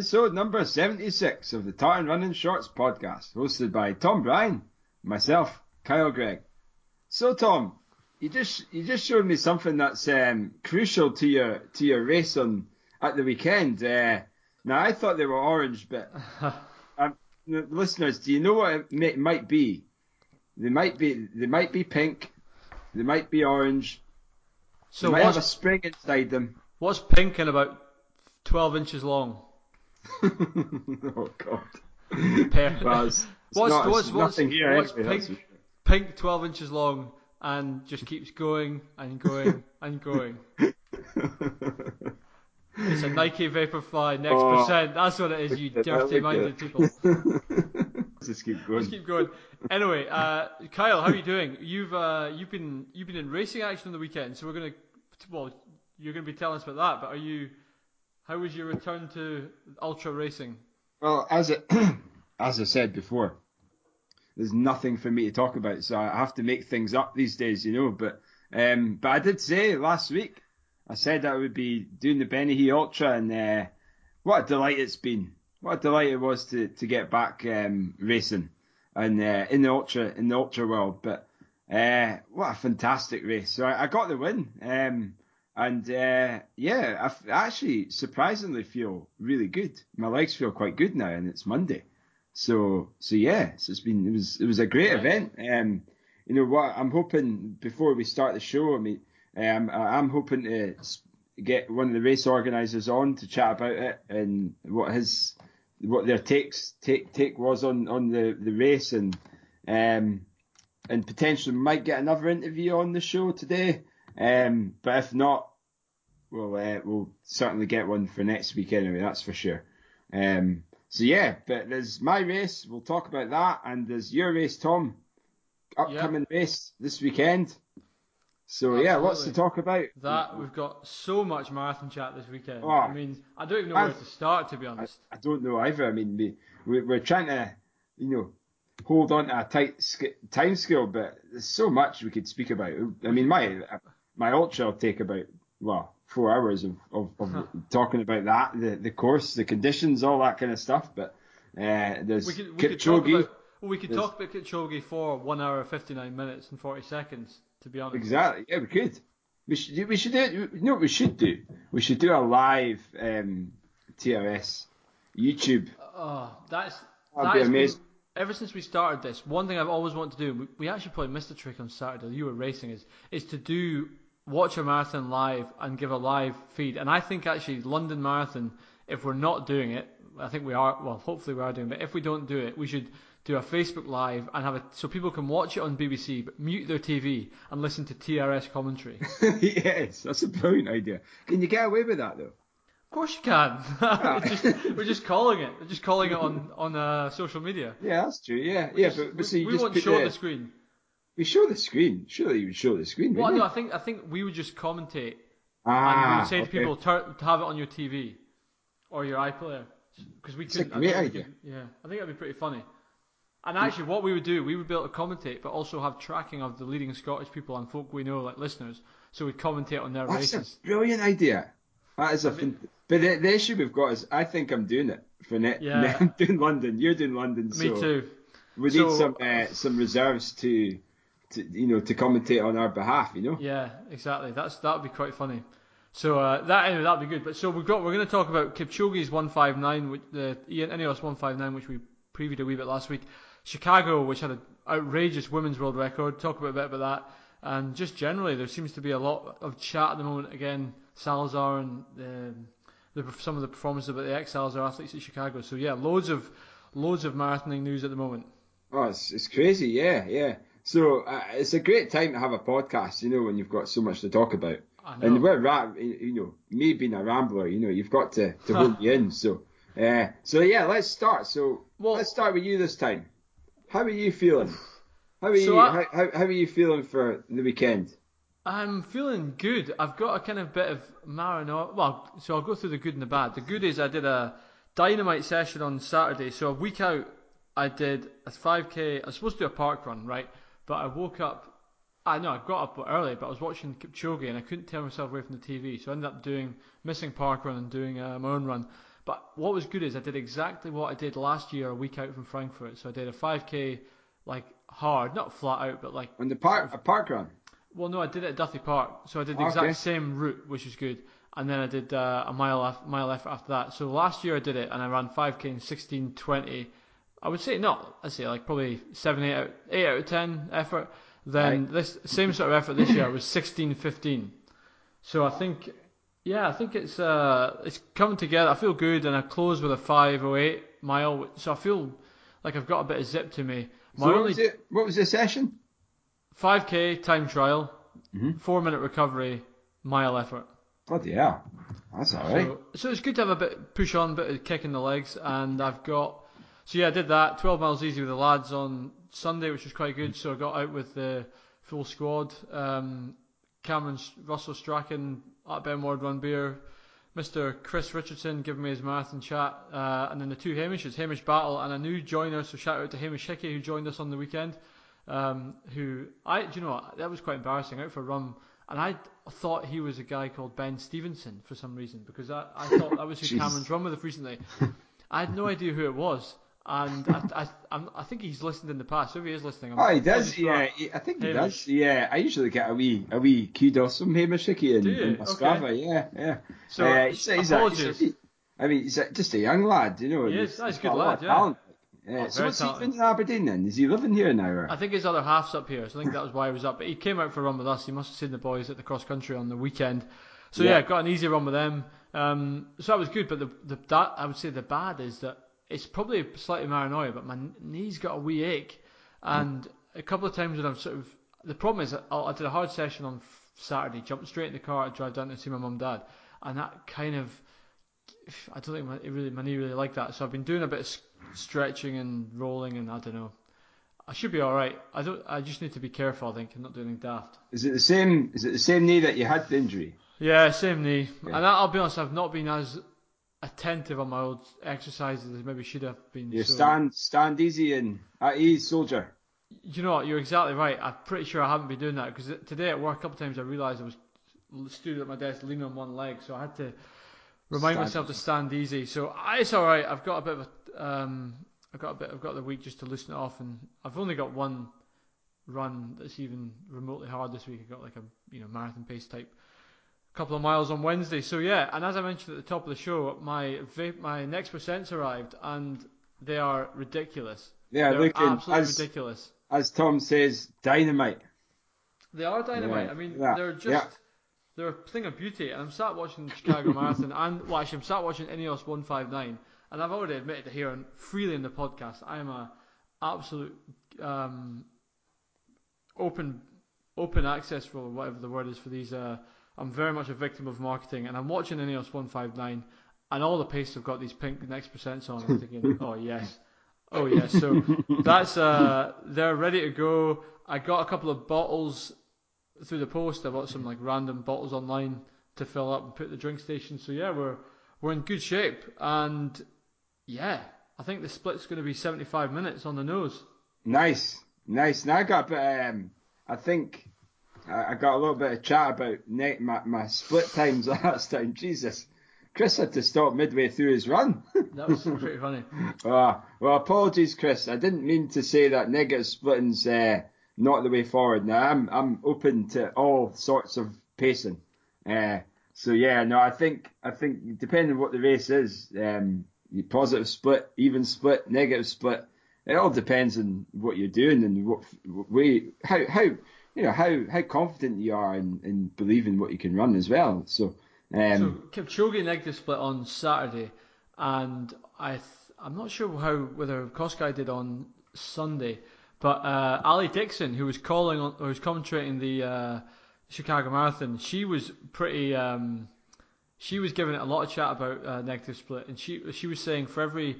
episode number 76 of the Tartan Running Shorts podcast, hosted by Tom Bryan, myself, Kyle Gregg. So, Tom, you just you just showed me something that's um, crucial to your to your race on at the weekend. Uh, now, I thought they were orange, but um, listeners, do you know what it may, might be? They might be they might be pink, they might be orange. So they might have a spring inside them. what's pink and about 12 inches long? oh God. Per- Well, it's, it's what's not, what's what's, nothing here what's anyway, pink? Pink 12 inches long and just keeps going and going and going. It's a Nike Vaporfly next Oh. percent. That's what it is, you dirty-minded people. Just keep going. Let's keep going. Anyway, uh, Kyle, how are you doing? You've uh, you've been you've been in racing action on the weekend, so we're gonna well, you're gonna be telling us about that. But are you? How was your return to ultra racing? Well, as it, as I said before, there's nothing for me to talk about, so I have to make things up these days, you know. But um, but I did say last week, I said I would be doing the Benny Ultra, and uh, what a delight it's been. What a delight it was to to get back um, racing and uh, in the ultra in the ultra world. But uh, what a fantastic race! So I, I got the win. Um, and uh, yeah, I f- actually surprisingly feel really good. My legs feel quite good now, and it's Monday. So so yeah, so it's been it was it was a great event. Um, you know what I'm hoping before we start the show. I mean, um, I'm hoping to get one of the race organisers on to chat about it and what his what their takes take take was on on the the race and um and potentially might get another interview on the show today. Um, but if not, we'll uh, we'll certainly get one for next week anyway. That's for sure. Um, so yeah, but there's my race. We'll talk about that, and there's your race, Tom. Upcoming race this weekend. So yeah, lots to talk about. That we've got so much marathon chat this weekend. Oh. I mean, I don't even know where I've- to start to be honest. I don't know either. I mean, we, we we're trying to, you know, hold on to a tight time scale, but there's so much we could speak about. I mean, my my ultra will take about well four hours of, of, of talking about that, the the course, the conditions, all that kind of stuff. But uh, there's We could we could talk about well, we could talk about Kipchoge for one hour fifty nine minutes and forty seconds. To be honest. Exactly. Yeah, we could. We should. We should do. it- You know what we should do? We should do a live um, TRS YouTube. Oh, that's That'd be that's been- ever since we started this, one thing I've always wanted to do, we, we actually probably missed a trick on Saturday. You were racing, is is to do watch a marathon live and give a live feed. And I think actually London Marathon, if we're not doing it, I think we are. Well, hopefully we are doing. it, But if we don't do it, we should do a Facebook live and have it so people can watch it on BBC, but mute their TV and listen to TRS commentary. yes, that's a brilliant idea. Can you get away with that though? Of course you can. It's just- we're just calling it. We're just calling it on on uh, social media. Yeah, that's true. Yeah, yeah, Just- but, but we, you we just won't show the, the screen. We show the screen. Surely you would show the screen. Well, no. I think I think we would just commentate and we ah, would say to people tur- to have it on your TV or your iPlayer because we could. great idea. Yeah, I think that'd be pretty funny. And actually, what we would do, we would be able to commentate, but also have tracking of the leading Scottish people and folk we know, like listeners. So we'd commentate on their That's races. a brilliant idea. That is a. I mean- fin- but the, the issue we've got is, I think I'm doing it for net. Yeah. I'm doing London. You're doing London. Me so too. We So- need some uh, some reserves to, to you know to commentate on our behalf. You know. Yeah, exactly. That's that would be quite funny. So uh, that anyway, that'd be good. But so we've got we're going to talk about Kipchoge's 159, which the Ian Ineos 159, which we previewed a wee bit last week. Chicago, which had an outrageous women's world record. Talk about a bit about that. And just generally, there seems to be a lot of chat at the moment. Again, Salazar and um, the, some of the performances about the ex Salazar athletes at Chicago. So yeah, loads of loads of marathoning news at the moment. Oh, it's it's crazy. Yeah, yeah. So uh, it's a great time to have a podcast. You know, when you've got so much to talk about. And we're ra- you know, me being a rambler, you know, you've got to, to hold me in. So, uh, so yeah, let's start. So Well- let's start with you this time. How are you feeling? How are So you? I- how, how, how are you feeling for the weekend? I'm feeling good. I've got a kind of bit of marinara. Well, so I'll go through the good and the bad. The good is I did a dynamite session on Saturday. So a week out, I did a 5k. I was supposed to do a park run, right? But I woke up. I know I got up early, but I was watching Kipchoge and I couldn't tear myself away from the TV. So I ended up doing missing park run and doing uh, my own run. But what was good is I did exactly what I did last year, a week out from Frankfurt. So I did a 5k like hard, not flat out, but like On the park, a park run. well, no, I did it at Duthie Park, so I did the Okay. exact same route, which was good. And then I did uh, a mile af- mile effort after that. So last year I did it, and I ran 5k in 16:20. I would say not. I'd say like probably seven, eight out, eight out of ten effort. Then Right. this same sort of effort this year was 16:15. So I think, yeah, I think it's uh it's coming together. I feel good, and I closed with a 5:08 mile. So I feel like I've got a bit of zip to me. So what was it? What was the session? 5k time trial, Mhm. four minute recovery, mile effort. Bloody hell. That's all right. So, so it's good to have a bit push on, bit of kick in the legs, and I've got. So yeah, I did that. 12 miles easy with the lads on Sunday, which was quite good. So I got out with the full squad. Um, Cameron Russell Strachan at Ben Ward Run Beer, Mr. Chris Richardson giving me his marathon chat, uh, and then the two Hamishes, Hamish Battle and a new joiner. So shout out to Hamish Hickey who joined us on the weekend. Um, who I, do you know what, that was quite embarrassing. Out for a run, and I thought he was a guy called Ben Stevenson for some reason because I, I thought that was who. Cameron's run with us recently. I had no idea who it was, and I, I, I think he's listened in the past. If he is listening, I'm Oh, he does. Yeah, he- I think he Hamish. does. Yeah, I usually get a wee, a wee kudos from Hamish Hickey in, Do you? Okay. Yeah, yeah. So Uh, he's, a- he's a- he's a- I mean, he's a, just a young lad, you know. He and is. He's a good lad, yeah. Uh, Oh, so what's he talented. doing in Aberdeen then? Is he living here now? Or? I think his other half's up here, so I think that was why he was up. But he came out for a run with us. He must have seen the boys at the cross country on the weekend. So yeah, Yeah. got an easy run with them. Um, so that was good. But the the that I would say the bad is that it's probably slightly paranoia, but my knee's got a wee ache, hmm. and a couple of times when I'm sort of the problem is I I did a hard session on Saturday, jumped straight in the car, to drive down to see my mum and dad, and that kind of I don't think my, it really my knee really liked that. So I've been doing a bit of stretching and rolling, and I don't know. I should be all right. I don't. I just need to be careful. I think and not do anything daft. Is it the same? Is it the same knee that you had the injury? Yeah, same knee. Yeah. And I- I'll be honest, I've not been as attentive on my old exercises as maybe should have been. You so- stand stand easy and at ease, soldier. You know what? You're exactly right. I'm pretty sure I haven't been doing that because today at work, a couple of times I realised I was stood at my desk leaning on one leg, so I had to remind Stand myself to stand easy. So I, it's all right. I've got a bit of a, um, I've got a bit, I've got the week just to loosen it off, and I've only got one run that's even remotely hard this week. I've got like a you know marathon pace type couple of miles on Wednesday. So yeah, and as I mentioned at the top of the show, my vape, my next percents arrived, and they are ridiculous. Yeah, They're looking absolutely as ridiculous. as Tom says, dynamite. They are dynamite. Yeah, I mean, yeah, they're just yeah. they're a thing of beauty. And I'm sat watching the Chicago Marathon, and well, actually, I'm sat watching Ineos 159, and I've already admitted to here and freely in the podcast, I am a absolute um, open open access for whatever the word is for these. Uh, I'm very much a victim of marketing, and I'm watching Ineos 159, and all the paces have got these pink next percents on. I'm thinking, oh yes. Oh yes, so that's uh, they're ready to go. I got a couple of bottles through the post. I bought some like random bottles online to fill up and put at the drink station. So yeah, we're we're in good shape, and yeah, I think the split's going to be 75 minutes on the nose. Nice, nice. Now I got, um, I think I got a little bit of chat about ne- my my split times last time. Jesus, Chris had to stop midway through his run. That was pretty funny. Ah, well, apologies, Chris. I didn't mean to say that negative splitting's uh, not the way forward. Now I'm I'm open to all sorts of pacing. Uh, so yeah, no, I think I think depending on what the race is, um, positive split, even split, negative split, it all depends on what you're doing and what, what way how how you know how how confident you are in, in believing what you can run as well. So. Um, so Kipchoge negative split on Saturday, and I th- I'm not sure how whether Kosgei did on Sunday, but uh, Ali Dixon, who was calling on, who was commentating the uh, Chicago Marathon, she was pretty. Um, she was giving it a lot of chat about uh, negative split, and she she was saying for every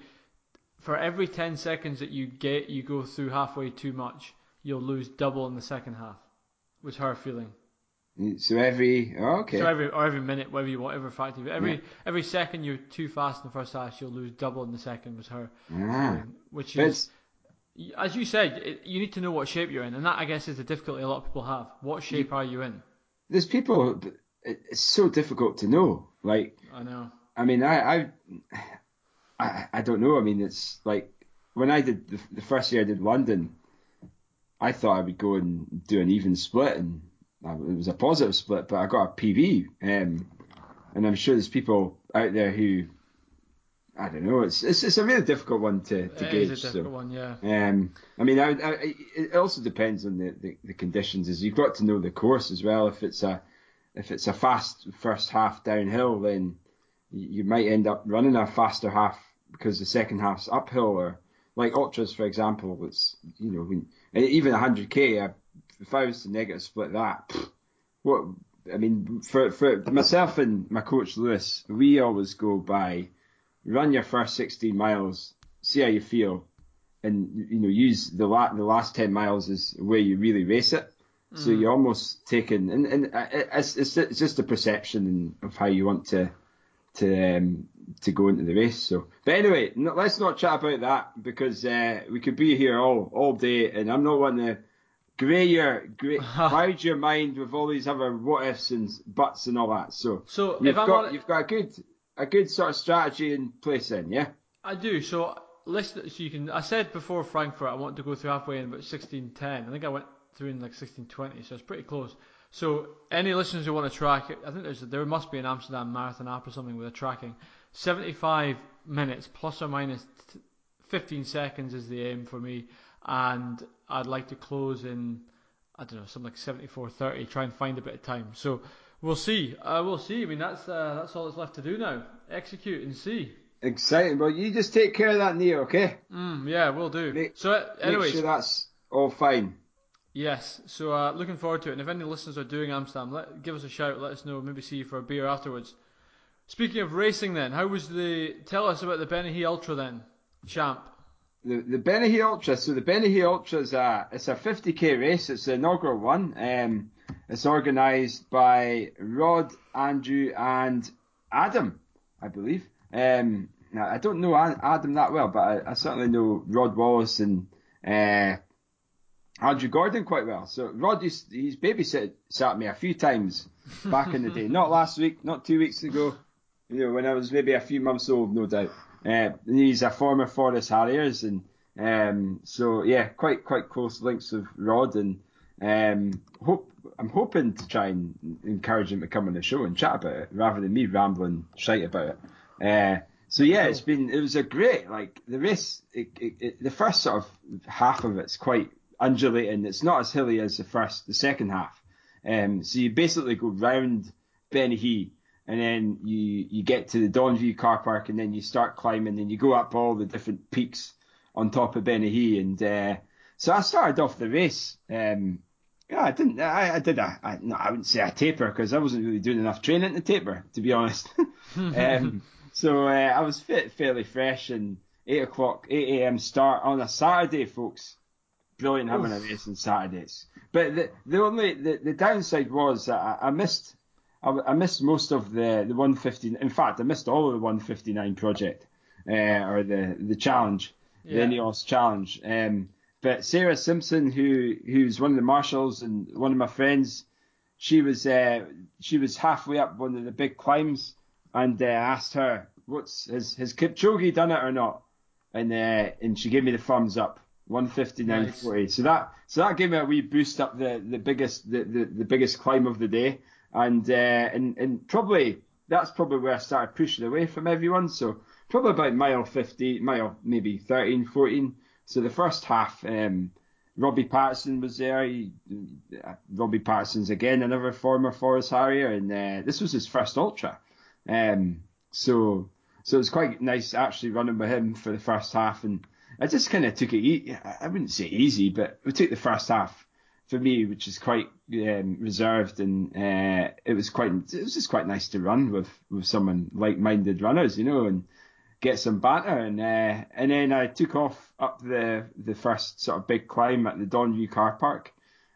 for every ten seconds that you get you go through halfway too much, you'll lose double in the second half. Was her feeling. so every oh, okay. So every or every minute, whatever you want, whatever factor. Every Yeah. every second you're too fast in the first half, you'll lose double in the second. Was her, Ah. feeling, which is as you said, it, you need to know what shape you're in, and that I guess is the difficulty a lot of people have. What shape are you in? there's people it's so difficult to know like I know. I mean, I, I, I, I don't know. I mean, it's like when I did the, the first year I did London, I thought I would go and do an even split, and it was a positive split, but I got a PB. Um, and I'm sure there's people out there who I don't know. It's it's, it's a really difficult one to, to it gauge. Is a difficult so, one, yeah. Um, I mean, I, I, it also depends on the, the, the conditions. Is you've got to know the course as well. If it's a if it's a fast first half downhill, then you might end up running a faster half because the second half's uphill. Or like ultras, for example, it's you know when, even 100k. If I was to negative split that, what I mean for for myself and my coach Lewis, we always go by run your first 16 miles, see how you feel, and you know use the la- the last 10 miles as where you really race it. Mm. So you're almost taking, and, and it's, it's, it's just a perception of how you want to to um, to go into the race. So, but anyway, no, let's not chat about that because uh, we could be here all all day, and I'm not one to grey your grey, cloud your mind with all these other what ifs and buts and all that. So, so you've got on... you've got a good a good sort of strategy in place then, yeah? I do. So listen, so you can. I said before Frankfurt, I wanted to go through halfway in about 16:10. I think I went through in like 16:20, so it's pretty close. So any listeners who want to track it, I think there's there must be an Amsterdam Marathon app or something with a tracking. 75 minutes plus or minus 15 seconds is the aim for me, and I'd like to close in I don't know something like 74:30. Try and find a bit of time. So We'll see. Uh, we'll see. I mean, that's uh, that's all that's left to do now. Execute and see. Exciting. Well, you just take care of that knee, okay? Mm, yeah, we'll do. Make, so, anyways, make sure that's all fine. Yes. So, uh, looking forward to it. And if any listeners are doing Amsterdam, let, give us a shout. Let us know. Maybe see you for a beer afterwards. Speaking of racing, then, how was the? Tell us about the Bennachie Ultra, then, champ. The the Bennachie Ultra. So the Bennachie Ultra is a it's a 50k race. It's the inaugural one. Um, it's organised by Rod, Andrew, and Adam, I believe. Um, now, I don't know Adam that well, but I, I certainly know Rod Wallace and uh, Andrew Gordon quite well. So Rod, he's, he's babysat sat me a few times back in the day. Not last week, not two weeks ago. You know, when I was maybe a few months old, no doubt. Uh, he's a former Forres Harriers, and um, so yeah, quite quite close links with Rod, and um, hope I'm hoping to try and encourage him to come on the show and chat about it rather than me rambling shite about it. Uh, so yeah, it's been it was a great like the race. It, it, it, the first sort of half of it's quite undulating. It's not as hilly as the first, the second half. Um, so you basically go round Bennachie and then you you get to the Donview car park and then you start climbing and you go up all the different peaks on top of Bennachie and uh, so I started off the race um, yeah, I didn't. I, I did a. I, no, I wouldn't say a taper because I wasn't really doing enough training to taper, to be honest. um, so uh, I was fit, fairly fresh, and eight o'clock, eight a.m. start on a Saturday, folks. Brilliant having Oof. a race on Saturdays. But the the only the, the downside was that I, I missed. I, I, missed most of the the 150. In fact, I missed all of the 159 project uh, or the the challenge, yeah. the Ineos challenge. Um, but Sarah Simpson, who who's one of the marshals and one of my friends, she was uh, she was halfway up one of the big climbs, and uh, asked her, "What's has has Kipchoge done it or not?" And uh, and she gave me the thumbs up, 159.40. Nice. So that so that gave me a wee boost up the the biggest the, the, the biggest climb of the day, and uh, and and probably that's probably where I started pushing away from everyone. So probably about mile 50, mile maybe 13, 14 so the first half, um, Robbie Patterson was there. He, uh, Robbie Patterson's again another former Forres Harrier, and uh, this was his first ultra. Um, so so it was quite nice actually running with him for the first half, and I just kind of took it. I wouldn't say easy, but we took the first half for me, which is quite um, reserved, and uh, it was quite it was just quite nice to run with with someone like-minded runners, you know, and get some banter, and uh, and then I took off up the the first sort of big climb at the Donview car park,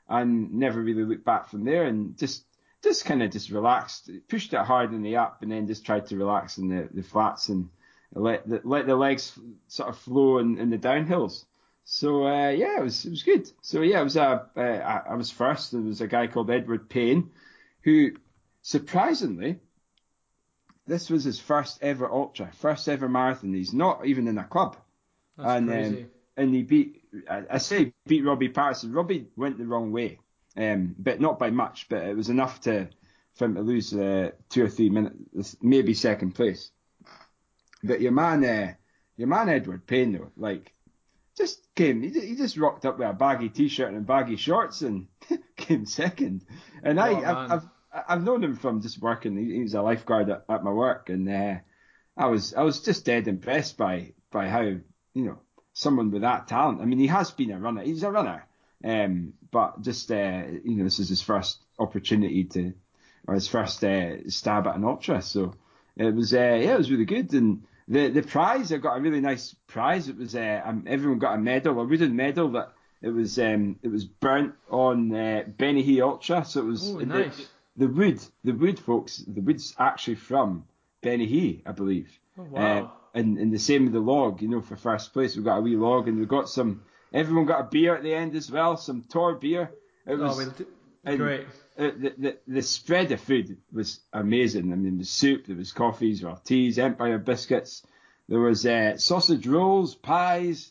and never really looked back from there, and just just kind of just relaxed, pushed it hard in the up, and then just tried to relax in the, the flats and let the, let the legs sort of flow in, in the downhills. So uh, yeah, it was it was good. So yeah, it was a uh, I was first. There was a guy called Edward Payne, who surprisingly this was his first ever ultra, first ever marathon. He's not even in a club. That's and, crazy. Um, and he beat, I, I say beat Robbie Patterson. Robbie went the wrong way, um, but not by much. But it was enough to for him to lose uh, two or three minutes, maybe second place. But your man, uh, your man Edward Payne though, like just came, he, he just rocked up with a baggy t-shirt and baggy shorts and came second. And I, man. I've, I've, I've known him from just working. He, he was a lifeguard at, at my work, and uh, I was, I was just dead impressed by, by how, you know, someone with that talent. I mean, he has been a runner. He's a runner, um, but just, uh, you know, this is his first opportunity to, or his first uh, stab at an ultra. So it was, uh, yeah, it was really good. And the the prize, I got a really nice prize. It was, uh, um, everyone got a medal, a wooden medal that it was, um, it was burnt on uh, Bennachie Ultra. So it was Oh, the- nice. the wood, the wood, folks, the wood's actually from Bennachie, I believe. Oh, wow. Uh, and, and the same with the log, you know, for first place, we've got a wee log, and we've got some. Everyone got a beer at the end as well, some Tor beer. It was oh, we'll do- and- great. the, the the spread of food was amazing. I mean, the soup, there was coffees, there were teas, Empire biscuits, there was uh, sausage rolls, pies,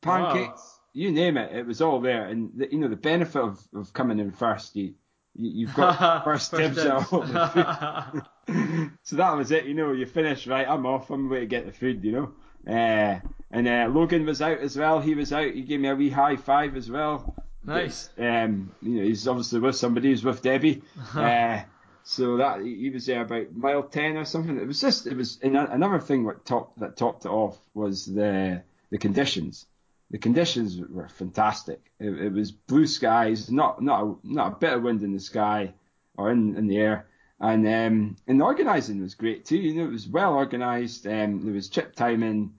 pancakes, you name it. It was all there. And the, you know, the benefit of, of coming in first, you, you you've got first, First dibs at all the food. so that was it. You know, you finish right. I'm off. I'm going to get the food. You know. Uh, and uh, Logan was out as well. He was out. He gave me a wee high five as well. Nice. Um, you know, he's obviously with somebody. He's with Debbie. uh, so that he was there about mile ten or something. It was just. It was another thing what top that topped it off was the the conditions. The conditions were fantastic. It, it was blue skies, not not a, not a bit of wind in the sky or in, in the air, and um, and the organising was great too. You know, it was well organised. Um, there was chip timing.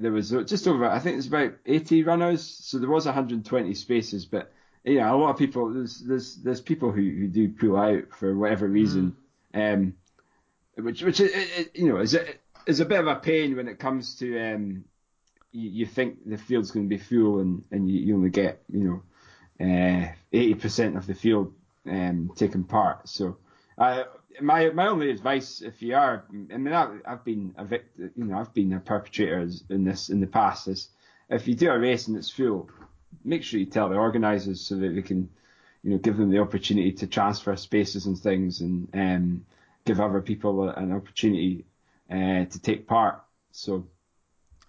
There was just over, I think there's about 80 runners, so there was 120 spaces. But you know, a lot of people there's there's there's people who, who do pull out for whatever reason, um, which which it, it, you know is a, is a bit of a pain when it comes to um, you, you think the field's going to be full and, and you, you only get, you know, uh, 80% of the field um, taking part. So, uh, my my only advice, if you are, I mean, I've, I've been a victim, you know, I've been a perpetrator in this in the past. Is if you do a race and it's full, make sure you tell the organisers so that they can, you know, give them the opportunity to transfer spaces and things, and um, give other people an opportunity uh, to take part. So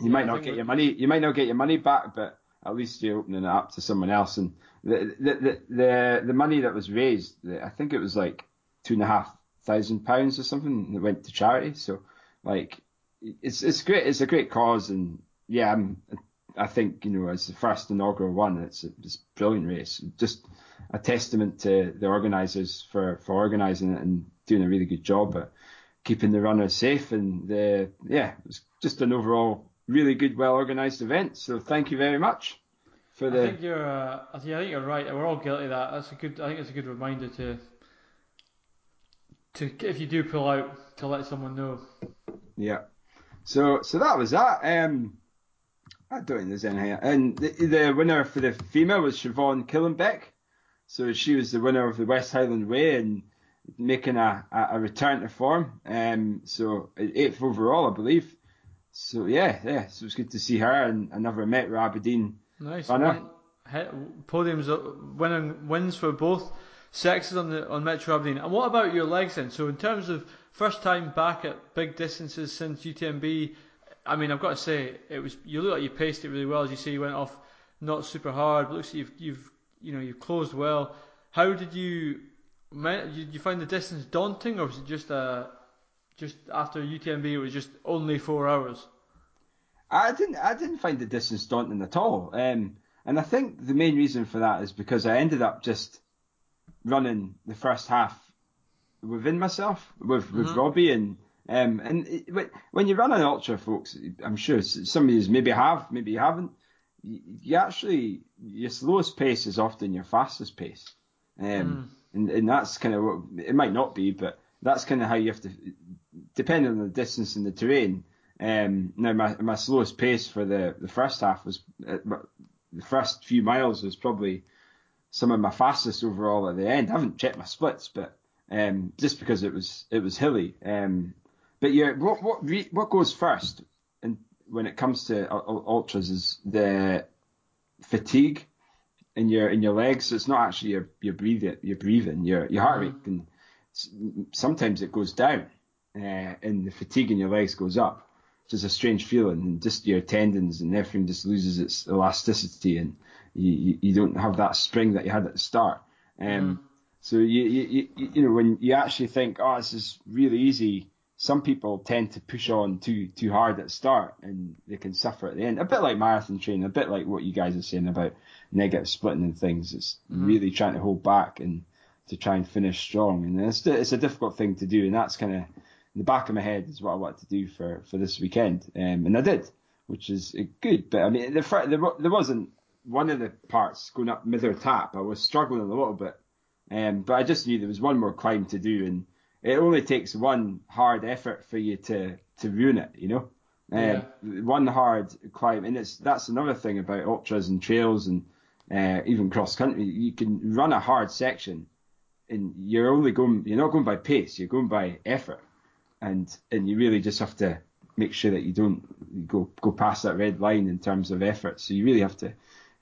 you Yeah, might not get your money. You might not get your money back, but at least you're opening it up to someone else. And the the the the, the money that was raised, I think it was like two and a half thousand pounds or something that went to charity. So like it's it's great. It's a great cause, and yeah, I'm, I think you know as the first inaugural one, it's a, it's a brilliant race. Just a testament to the organisers for for organising it and doing a really good job at keeping the runners safe. And the yeah, it's just an overall really good, well organised event. So thank you very much for the... I think you're. Uh, I think I think you're right. We're all guilty of that. That's a good. I think it's a good reminder to. To if you do pull out, to let someone know. Yeah. So so that was that. Um, I don't think there's anything. And the, the winner for the female was Siobhan Killenbeck. So she was the winner of the West Highland Way and making a, a, return to form. Um, so eighth overall, I believe. So yeah, yeah. So it's good to see her and another Metro Aberdeen. Nice. Runner. One, he, podiums, uh, winning wins for both sexes on the on Metro Aberdeen. And what about your legs then? So in terms of first time back at big distances since UTMB, I mean I've got to say it was you look like you paced it really well. As you say, you went off not super hard. But looks like you've you've you know you've closed well. How did you? Did you find the distance daunting, or was it just uh just after UTMB it was just only four hours? I didn't I didn't find the distance daunting at all. Um, and I think the main reason for that is because I ended up just running the first half within myself with with Mhm. Robbie and um and it, when- you run an ultra, folks, I'm sure some of you maybe have, maybe you haven't. You, you actually your slowest pace is often your fastest pace, um, and and that's kind of what it might not be, but that's kind of how you have to, depending on the distance and the terrain. Um, now my my slowest pace for the the first half was uh, the first few miles was probably some of my fastest overall at the end. I haven't checked my splits, but um, just because it was it was hilly. Um, but yeah, what what re, what goes first, and when it comes to ultras, is the fatigue in your in your legs. So it's not actually your your breathing, your breathing, your your heart rate, and sometimes it goes down, uh, and the fatigue in your legs goes up. Which is a strange feeling, and just your tendons and everything just loses its elasticity, and you, you, you don't have that spring that you had at the start. Um, mm. So you, you you you know when you actually think, oh, this is really easy. Some people tend to push on too too hard at the start, and they can suffer at the end. A bit like marathon training, a bit like what you guys are saying about negative splitting and things. It's mm. really trying to hold back and to try and finish strong, and it's it's a difficult thing to do, and that's kind of in the back of my head is what I wanted to do for for this weekend, um, and I did, which is good. But I mean, the, there there wasn't one of the parts going up Mither Tap. I was struggling a little bit um, but I just knew there was one more climb to do, and it only takes one hard effort for you to to ruin it, you know. Um, yeah. One hard climb, and it's that's another thing about ultras and trails and uh, even cross country. You can run a hard section, and you're only going, you're not going by pace, you're going by effort, and and you really just have to make sure that you don't go go past that red line in terms of effort. So you really have to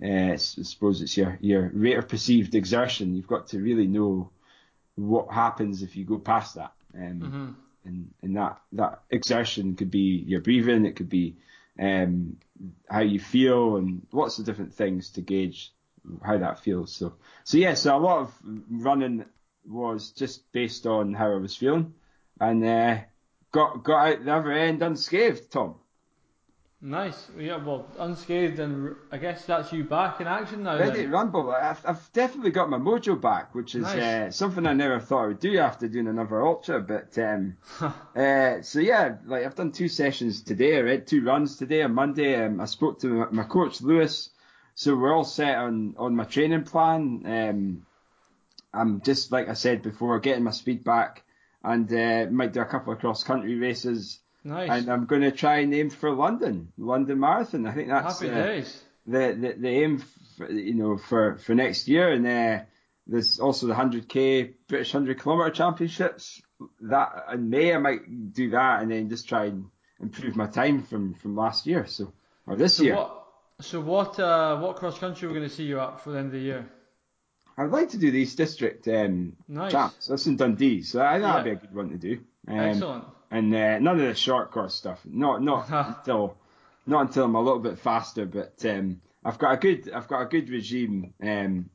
uh, I suppose it's your, your rate of perceived exertion. You've got to really know what happens if you go past that. Um, mm-hmm. and, and that, that exertion could be your breathing, it could be um, how you feel, and lots of different things to gauge how that feels. So, so yeah, so a lot of running was just based on how I was feeling, and uh, got got out the other end unscathed, Tom. Nice. Yeah, well, unscathed, and I guess that's you back in action now. Ready then. to rumble. I've, I've definitely got my mojo back, which is nice. uh, something I never thought I would do after doing another ultra. But um, uh, so yeah, like I've done two sessions today. I read two runs today on Monday. Um, I spoke to my, my, coach Lewis, so we're all set on on my training plan. Um, I'm just like I said before, getting my speed back, and uh, might do a couple of cross country races. Nice. And I'm going to try and aim for London, London Marathon. I think that's Happy uh, days. The, the the aim, for, you know, for for next year. And uh, there's also the 100k British 100 kilometer championships. That in May I might do that, and then just try and improve my time from from last year. So or this so year. What, so what uh, what cross country are we going to see you at for the end of the year? I'd like to do the East District um, nice. champs. That's in Dundee, so I think yeah. that'd be a good one to do. Um, Excellent and uh, none of the short course stuff. Not not until not until I'm a little bit faster. But um, I've got a good I've got a good regime um,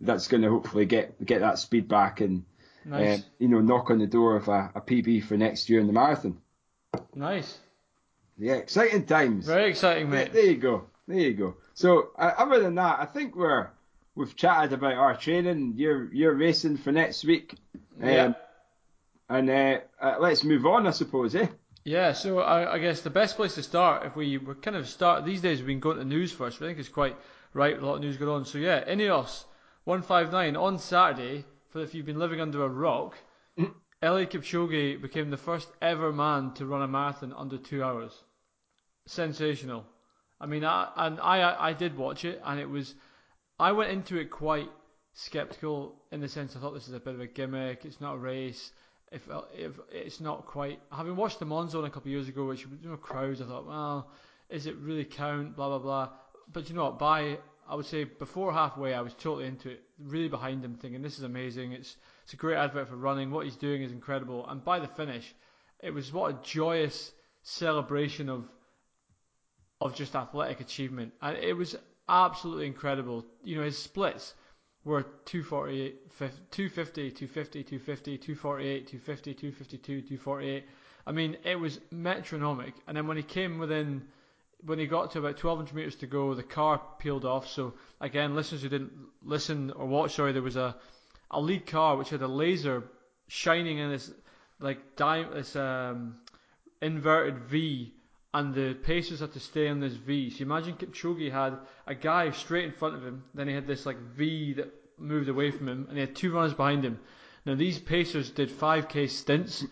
that's going to hopefully get get that speed back and nice. uh, you know knock on the door of a, a PB for next year in the marathon. Nice. Yeah, exciting times. Very exciting, mate. There, there you go. There you go. So uh, other than that, I think we're we've chatted about our training. You're you're racing for next week. Um, yeah. And uh, uh, let's move on, I suppose, eh? Yeah, so I, I, guess the best place to start, if we were kind of start these days, we've been going to news first. I think it's quite right, a lot of news going on. So yeah, Ineos 159 on Saturday. For if you've been living under a rock, Eliud Kipchoge became the first ever man to run a marathon under two hours. Sensational. I mean, I, and I I did watch it, and it was. I went into it quite skeptical in the sense I thought this is a bit of a gimmick. It's not a race if uh, if it's not quite having watched the Monzon a couple of years ago, which you know crowds, I thought, well, is it really count? Blah blah blah. But you know what? By I would say before halfway, I was totally into it, really behind him, thinking this is amazing. It's it's a great advert for running. What he's doing is incredible. And by the finish, it was what a joyous celebration of of just athletic achievement, and it was absolutely incredible. You know his splits were 248, 250, 250, 250, 248, 250, 252, 248. I mean, it was metronomic. And then when he came within, when he got to about 1200 meters to go, the car peeled off. So again, listeners who didn't listen or watch, sorry, there was a, a lead car which had a laser shining in this like di- this um, inverted V and the Pacers had to stay on this V. So imagine Kipchoge had a guy straight in front of him, then he had this like V that moved away from him, and he had two runners behind him. Now these Pacers did 5k stints,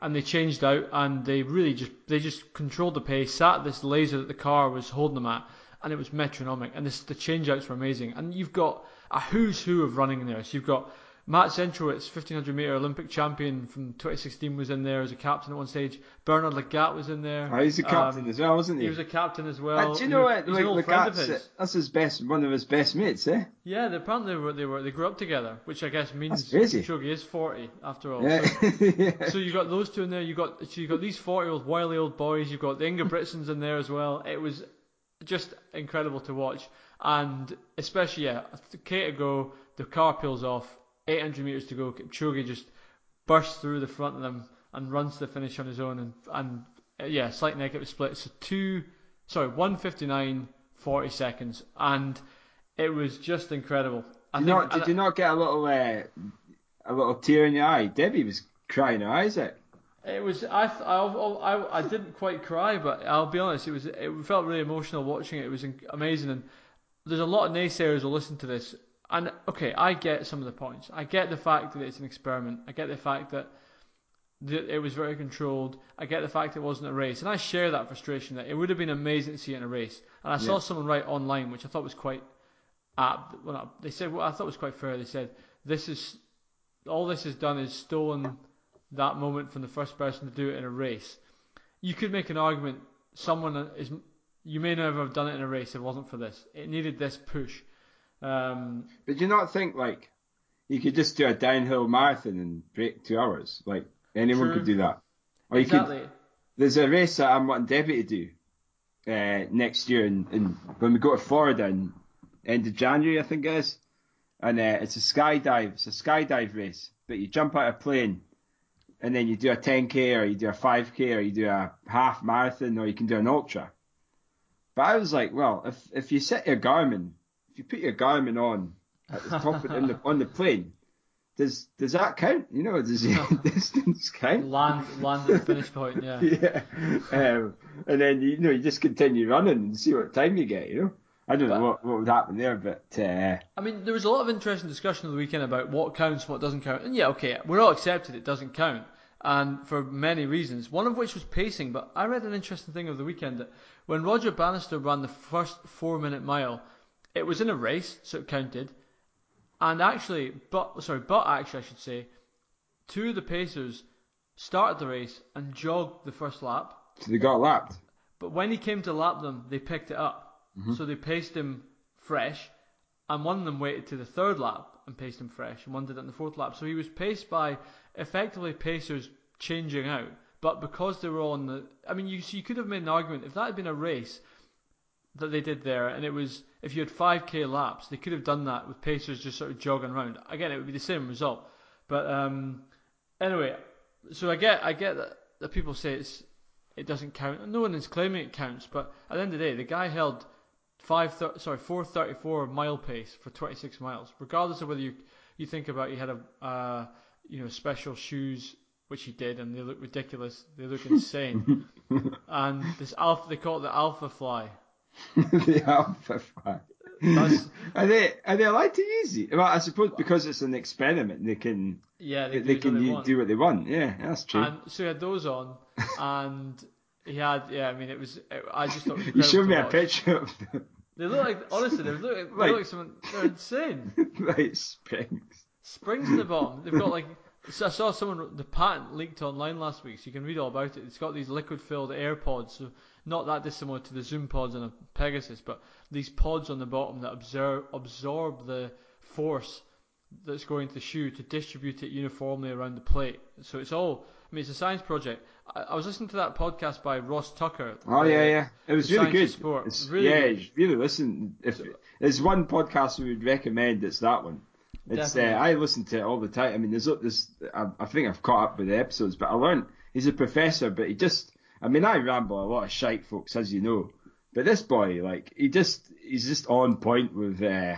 and they changed out, and they really just they just controlled the pace, sat at this laser that the car was holding them at, and it was metronomic. And this, the changeouts were amazing. And you've got a who's who of running in there. So you've got Matt Centrowitz, 1500 meter Olympic champion from 2016, was in there as a captain at one stage. Bernard Lagat was in there. Oh, he's a captain Um, as well, wasn't he? He was a captain as well. Uh, do you know what? Like, Lagat's- his. that's his best, one of his best mates, eh? Yeah, they, apparently they were, they were they grew up together, which I guess means. Kipchoge is 40 after all. Yeah. So, yeah. so you got those two in there. You got so you got these 40 year old wily old boys. You've got the Ingebrigtsens in there as well. It was just incredible to watch, and especially yeah, a K to go. The car peels off. 800 meters to go. Kipchoge just bursts through the front of them and runs to the finish on his own, and and uh, yeah, slight negative split. So two, sorry, 159, 40 seconds, and it was just incredible. I Did, you think- not, did and you not get a little uh, a little tear in your eye? Debbie was crying her eyes out. It was I, I I I didn't quite cry, but I'll be honest, it was it felt really emotional watching it. It was amazing, and there's a lot of naysayers who listen to this. And okay, I get some of the points. I get the fact that it's an experiment. I get the fact that that it was very controlled. I get the fact it wasn't a race, and I share that frustration. That it would have been amazing to see it in a race. And I saw Yeah. someone write online, which I thought was quite apt. Well, they said what I thought was quite fair. They said this is all this has done is stolen that moment from the first person to do it in a race. You could make an argument. Someone is you may never have done it in a race if it wasn't for this. It needed this push. Um, But do you not think like you could just do a downhill marathon and break two hours? Like anyone True. could do that. Or you could. There's a race that I'm wanting Debbie to do uh, next year, and, in when we go to Florida in end of January, I think it is. And uh, it's a skydive. It's a skydive race, but you jump out of a plane, and then you do a 10k, or you do a 5k, or you do a half marathon, or you can do an ultra. But I was like, well, if if you set your Garmin, if you put your Garmin on at the top of, in the, on the plane, does does that count? You know, does the distance count? Land land at the finish point. Yeah. yeah. Um, and then you know you just continue running and see what time you get. You know, I don't know what what would happen there, but uh, I mean, there was a lot of interesting discussion on the weekend about what counts, what doesn't count. And yeah, okay, we're all accepted it doesn't count, and for many reasons. One of which was pacing. But I read an interesting thing over the weekend that when Roger Bannister ran the first four-minute mile, it was in a race, so it counted. And actually, but sorry, but actually, I should say, two of the pacers started the race and jogged the first lap. so they got lapped. But when he came to lap them, they picked it up. Mm-hmm. So they paced him fresh, and one of them waited to the third lap and paced him fresh, and one did it in the fourth lap. So he was paced by effectively pacers changing out. But because they were on the, I mean, you you could have made an argument if that had been a race that they did there, and it was if you had 5k laps, they could have done that with pacers just sort of jogging around. Again, it would be the same result. But um, anyway, so I get I get that, that people say it's it doesn't count. No one is claiming it counts, but at the end of the day, the guy held five thir- sorry four thirty four mile pace for twenty six miles, regardless of whether you you think about he had a uh, you know special shoes which he did and they look ridiculous, they look insane, and this alpha they call it the alpha fly. The Alpha Fly. That's- Are they are they allowed to use it? Well, I suppose because it's an experiment, they can Yeah, they, they, do what can they want. do what they want. Yeah, that's true. And so he had those on, and he had yeah. I mean, it was. It, I just thought you showed me a watch. picture of them, They look like honestly, they look, they Like- look like someone. They're insane. like springs. Springs in the bottom. They've got like. So I saw someone the patent leaked online last week, so you can read all about it. It's got these liquid-filled AirPods, so not that dissimilar to the Zoom pods on a Pegasus, but these pods on the bottom that absorb absorb the force that's going to the shoe to distribute it uniformly around the plate. So it's all. I mean, it's a science project. I, I was listening to that podcast by Ross Tucker. Oh the- yeah, yeah. It was really good. sport. It's, Really yeah, good. really listen. If there's one podcast we would recommend, it's that one. It's uh, I listen to it all the time. I mean, there's this. I, I think I've caught up with the episodes, but I learned he's a professor, but he just. I mean, I ramble a lot of shite, folks, as you know. But this boy, like, he just he's just on point with uh,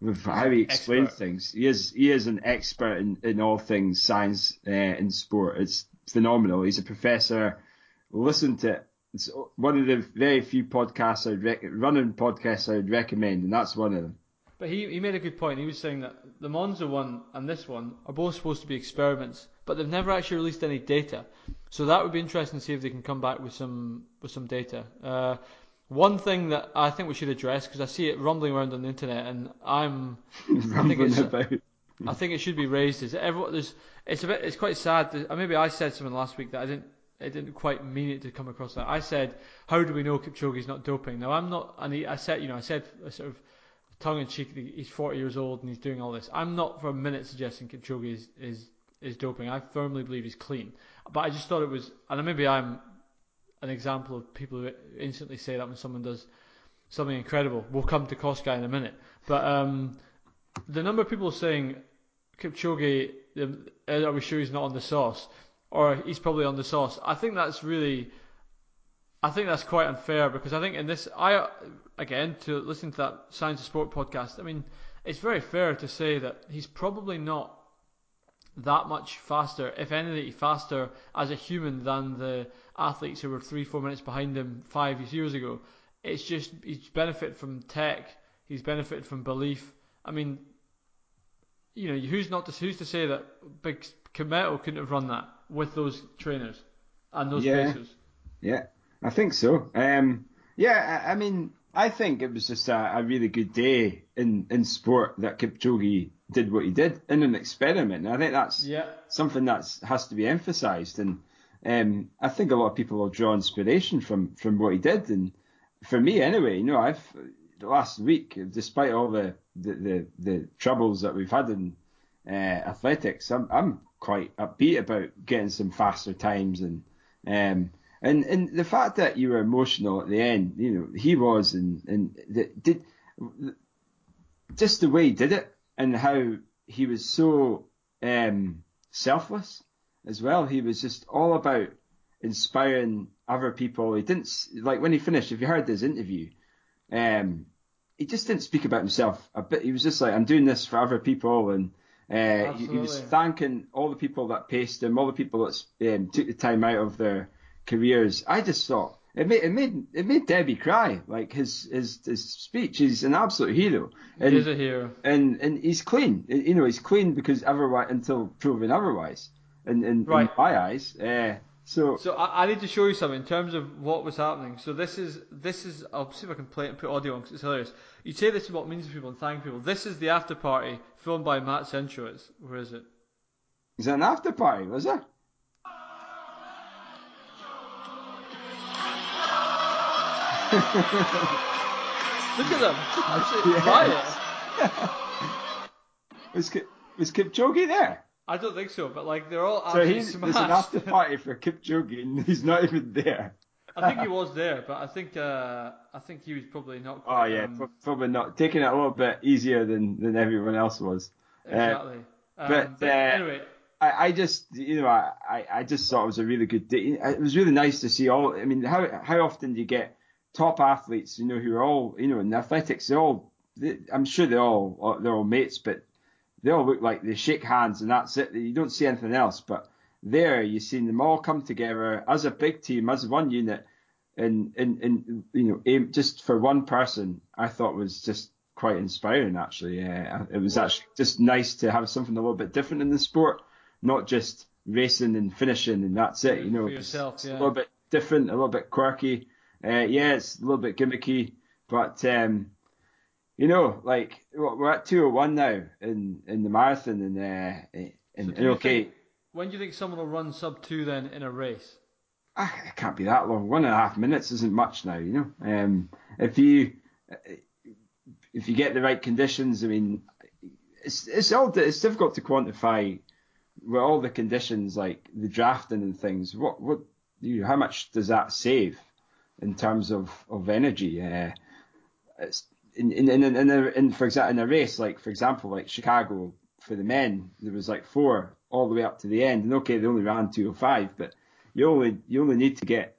with how he explains Expert. things. He is he is an expert in, in all things science uh, and sport. It's phenomenal. He's a professor. Listen to it. It's one of the very few podcasts I'd rec- running podcasts I'd recommend, and that's one of them. But he, he made a good point. He was saying that the Monza one and this one are both supposed to be experiments, but they've never actually released any data. So that would be interesting to see if they can come back with some with some data. Uh, one thing that I think we should address because I see it rumbling around on the internet, and I'm Rambling it's- about. I think it should be raised. Is everyone there's it's a bit it's quite sad. That, maybe I said something last week that I didn't I didn't quite mean it to come across that. I said, how do we know Kipchoge's not doping? Now I'm not, and he, I said, you know, I said sort of tongue in cheek, he's 40 years old and he's doing all this. I'm not for a minute suggesting Kipchoge is, is is doping. I firmly believe he's clean. But I just thought it was, and maybe I'm an example of people who instantly say that when someone does something incredible. We'll come to Kosgei in a minute. But um, the number of people saying Kipchoge, are we sure he's not on the sauce? Or he's probably on the sauce. I think that's really, I think that's quite unfair because I think in this, I again to listen to that Science of Sport podcast. I mean, it's very fair to say that he's probably not that much faster, if anything, faster as a human than the athletes who were three, four minutes behind him five years ago. It's just he's benefited from tech. He's benefited from belief. I mean, you know, who's not to who's to say that Big Kimetto couldn't have run that with those trainers and those yeah. paces? Yeah, I think so. Um, yeah, I, I, mean, I think it was just a, a, really good day in, in sport that Kipchoge did what he did in an experiment. And I think that's yeah. something that has to be emphasised. And um, I think a lot of people will draw inspiration from, from what he did. And for me, anyway, you know, I've last week, despite all the the, the, the troubles that we've had in uh, athletics, I'm, I'm quite upbeat about getting some faster times and um, and and the fact that you were emotional at the end, you know, he was and and the, did just the way he did it and how he was so um, selfless as well. He was just all about inspiring other people. He didn't like when he finished. If you heard his interview, um, he just didn't speak about himself a bit. He was just like, "I'm doing this for other people," and uh, he, he, was thanking all the people that paced him, all the people that um, took the time out of their careers. I just thought it made it made it made Debbie cry. Like his his his speech, he's an absolute hero. And, he is a hero, and and he's clean. You know, he's clean because otherwise, until proven otherwise, in in, right. in my eyes. Uh, so, so I, I, need to show you something in terms of what was happening. So this is this is I'll see if I can play it and put audio on because it's hilarious. You say this is what means to people and thank people. This is the after party filmed by Matt Centrowitz. Where is it? Is it an after party? Was it? Look at them. Absolutely yes. was, was Kipchoge there? I don't think so, but like they're all so he's smashed. there's an after party for Kipchoge and he's not even there. I think he was there, but I think uh, I think he was probably not. Quite, oh yeah, um, probably not taking it a little bit easier than, than everyone else was. Uh, exactly. Uh, um, but, but uh, anyway, I, I just you know I, I just thought it was a really good day. It was really nice to see all. I mean, how how often do you get top athletes, you know, who are all, you know, in athletics, they all, they, I'm sure they all, uh, they're all mates, but they all look like they shake hands and that's it. You don't see anything else. But there, you see them all come together as a big team, as one unit, and and, and you know, aim just for one person. I thought was just quite inspiring. Actually, yeah, it was actually just nice to have something a little bit different in the sport, not just racing and finishing and that's it. You know, yourself, yeah. a little bit different, a little bit quirky. Uh, yeah, it's a little bit gimmicky, but um, you know, like we're at 201 now in in the marathon, and uh, and, so and okay. Think, when do you think someone will run sub two then in a race? Ah, it can't be that long. One and a half minutes isn't much now, you know. Um, if you if you get the right conditions, I mean, it's it's all it's difficult to quantify with all the conditions like the drafting and things. What what you how much does that save? In terms of of energy. Uh, in, in, in, in, a, in, for example, in a race, like for example, like Chicago for the men, there was like four all the way up to the end, and okay, they only ran 205, but you only you only need to get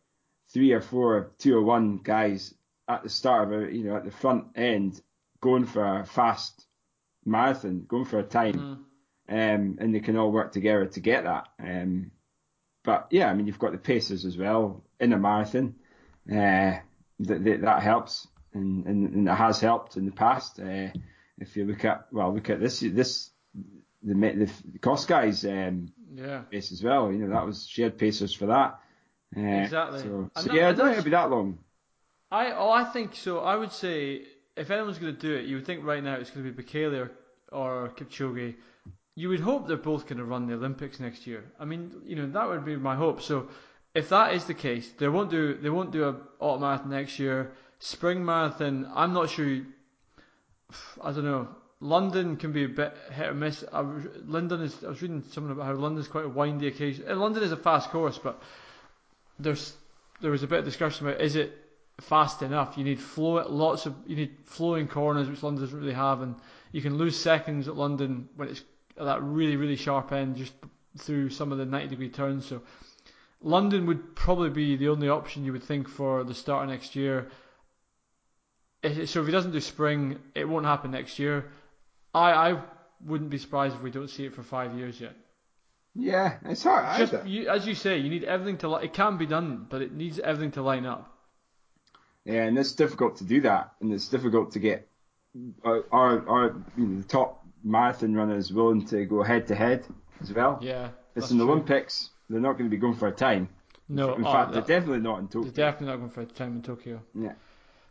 three or four 201 guys at the start of a, you know, at the front end going for a fast marathon, going for a time, mm. um, and they can all work together to get that. Um, but yeah, I mean, you've got the paces as well in a marathon uh, that, that, that helps, and, and, and, it has helped in the past. Uh, if you look at well, look at this this the the, the Kosgei's um, yeah. pace as well. You know that was shared had pacers for that. Uh, exactly. So, so yeah, I don't think it'll be that long. I oh I think so. I would say if anyone's going to do it, you would think right now it's going to be Bekele or, or Kipchoge, you would hope they're both going to run the Olympics next year. I mean, you know, that would be my hope. So if that is the case, they won't do they won't do a autumn marathon next year. Spring marathon, I'm not sure. I don't know. London can be a bit hit or miss. I, London is. I was reading something about how London's quite a windy occasion. Uh, London is a fast course, but there's there was a bit of discussion about is it fast enough? You need flow, lots of you need flowing corners, which London doesn't really have, and you can lose seconds at London when it's at that really really sharp end, just through some of the 90 degree turns. So London would probably be the only option you would think for the start of next year. So if he doesn't do spring, it won't happen next year. I I wouldn't be surprised if we don't see it for five years yet. Yeah, it's hard. Just you, as you say, you need everything to. It can be done, but it needs everything to line up. Yeah, and it's difficult to do that, and it's difficult to get uh, our our, you know, the top marathon runners willing to go head to head as well. Yeah, it's in the. Olympics. They're not going to be going for a time. No, in oh, fact, they're definitely not in Tokyo. They're definitely not going for a time in Tokyo. Yeah.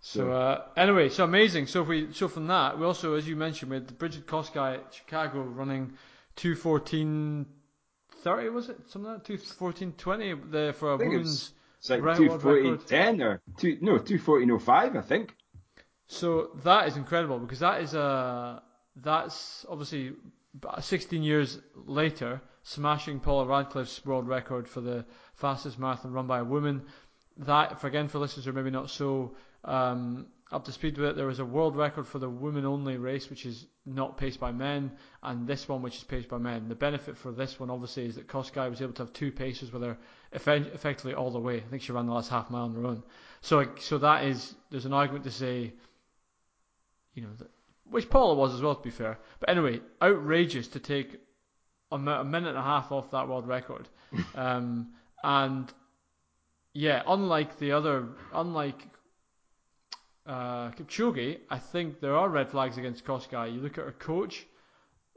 So uh, anyway, so amazing. So if we so from that, we also, as you mentioned, we had Brigid Kosgei at Chicago running two fourteen thirty was it something like that? Two fourteen twenty the for a women's. It's like two fourteen ten or two no two fourteen oh five I think. So that is incredible because that is a that's obviously 16 years later smashing Paula Radcliffe's world record for the fastest marathon run by a woman. That, for again, for listeners who are maybe not so um, up to speed with it, there was a world record for the women only race, which is not paced by men, and this one, which is paced by men. The benefit for this one, obviously, is that Kosgei was able to have two pacers with her effectively all the way. I think she ran the last half mile on her own. So, so that is, there's an argument to say, you know, that, which Paula was as well, to be fair. But anyway, outrageous to take a, minute and a half off that world record. um, and yeah, unlike the other, unlike uh, Kipchoge, I think there are red flags against Kosgei. You look at her coach,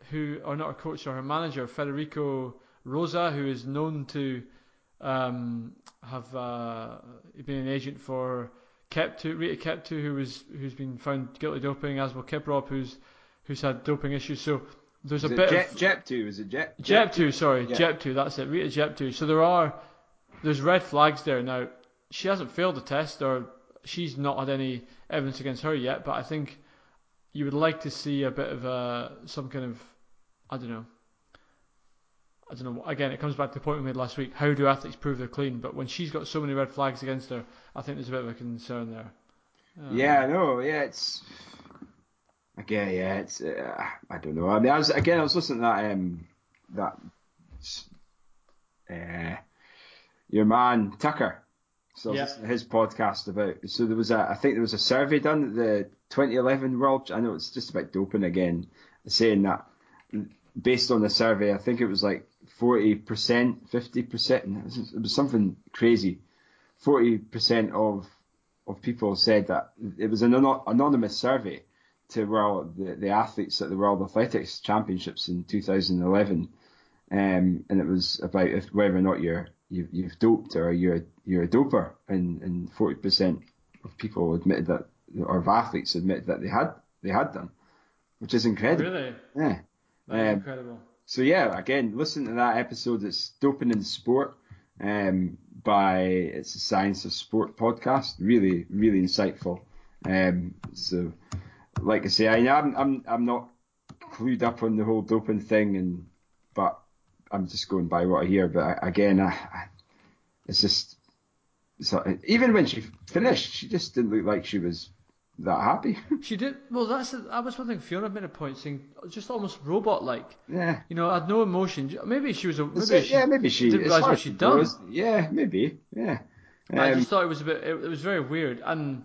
who, or not her coach, or her manager, Federico Rosa, who is known to um, have uh, been an agent for Keptu, Rita Keptu, who was who's been found guilty of doping, as well Kiprop, who's who's had doping issues. So there's is a bit Jep, of Jeptoo, is it Jep? Jeptoo, sorry, yeah. Jeptoo, that's it, Rita Jeptoo. So there are there's red flags there now. She hasn't failed the test, or she's not had any evidence against her yet. But I think you would like to see a bit of a some kind of I don't know. I don't know. Again, it comes back to the point we made last week. How do athletes prove they're clean? But when she's got so many red flags against her, I think there's a bit of a concern there. Um, yeah, I know. Yeah, it's again, yeah, it's uh, I don't know. I mean, I was again, I was listening to that um that uh, your man Tucker. So yeah. his podcast about. So there was a, I think there was a survey done at the 2011 World. I know it's just about doping again, saying that based on the survey, I think it was like 40%, 50%. It was something crazy. 40% of of people said that it was an anonymous survey to world the, the athletes at the World Athletics Championships in 2011, um, and it was about if, whether or not you're you've, you've doped or you're you're a doper, and and 40% of people admitted that, or of athletes admitted that they had they had done, which is incredible. Really? Yeah. That's um, incredible. So yeah, again, listen to that episode. It's doping in sport. Um, by it's a science of sport podcast. Really, really insightful. Um, so like I say, I, I'm I'm I'm not clued up on the whole doping thing, and but I'm just going by what I hear. But again, I, I, it's just so, even when she finished, she just didn't look like she was that happy. she did. Well, that's I was one thing Fiona made a point saying, just almost robot like. Yeah. You know, had no emotion. Maybe she was a. Maybe she yeah, maybe she didn't realise what she'd done. yeah, maybe. Yeah. Um, I just thought it was a bit. It, it was very weird, and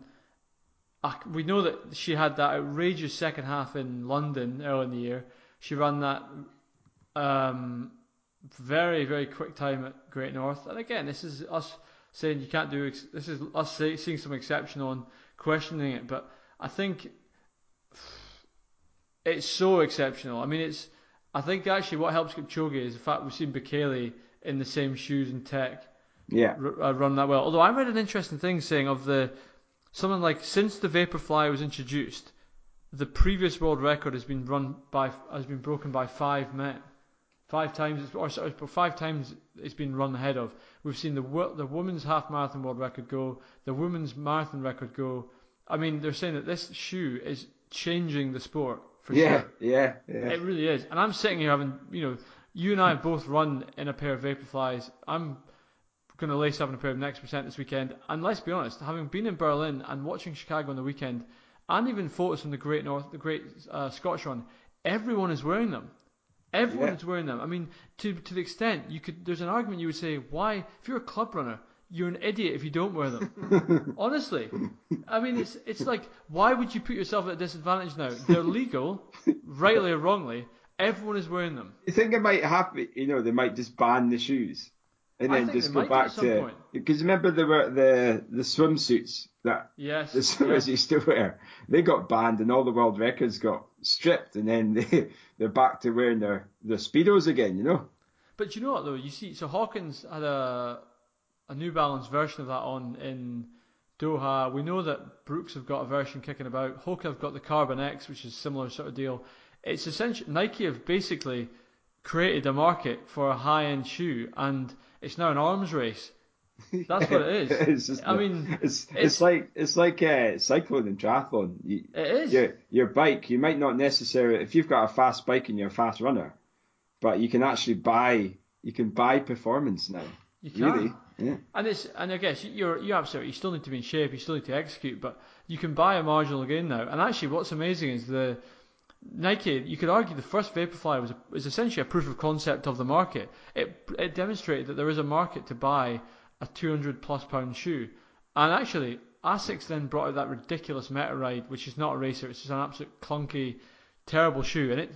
we know that she had that outrageous second half in London early in the year. She ran that um, very very quick time at Great North, and again, this is us saying you can't do. This is us say, seeing some exceptional and questioning it, but I think it's so exceptional. I mean, it's. I think actually what helps Kipchoge is the fact we've seen Bekele in the same shoes and tech. Yeah. R- run that well. Although I read an interesting thing saying of the something like since the Vaporfly was introduced, the previous world record has been run by has been broken by five men. Five times, or sorry, five times it's been run ahead of. We've seen the the women's half marathon world record go, the women's marathon record go. I mean, they're saying that this shoe is changing the sport for yeah, sure. Yeah, yeah, It really is. And I'm sitting here having, you know, you and I have both run in a pair of Vaporflies. I'm going to lace up pair of Next Percent this weekend. And let's be honest, having been in Berlin and watching Chicago on the weekend, and even photos from the Great North, the Great uh, Scottish Run, everyone is wearing them. Everyone Yeah. is wearing them. I mean, to to the extent you could, there's an argument you would say, why, if you're a club runner, you're an idiot if you don't wear them. Honestly, I mean, it's it's like, why would you put yourself at a disadvantage now? They're legal, rightly or wrongly. Everyone is wearing them. You think it might happen? You know, they might just ban the shoes, and I then just go back to because remember there were the the swimsuits that Yes. the swimmers yeah. used to wear. They got banned, and all the world records got stripped, and then they they're back to wearing their their speedos again. You know? But you know what though? You see, so Hawkins had a a New Balance version of that on in Doha. We know that Brooks have got a version kicking about. Hoka have got the Carbon X, which is a similar sort of deal. It's essentially Nike have basically created a market for a high-end shoe, and it's now an arms race. That's what it is. it's just I mean, it's, it's it's- like it's like uh, cycling and triathlon. You, It is. your your bike, you might not necessarily if you've got a fast bike and you're a fast runner, but you can actually buy you can buy performance now. You can. Really? Yeah. And it's and I guess you're you absolutely you still need to be in shape, you still need to execute, but you can buy a marginal gain now. And actually, what's amazing is the Nike. You could argue the first Vaporfly was is essentially a proof of concept of the market. It it demonstrated that there is a market to buy a 200 plus pound shoe. And actually, Asics then brought out that ridiculous Meta Ride, which is not a racer. It's just an absolute clunky, terrible shoe, and it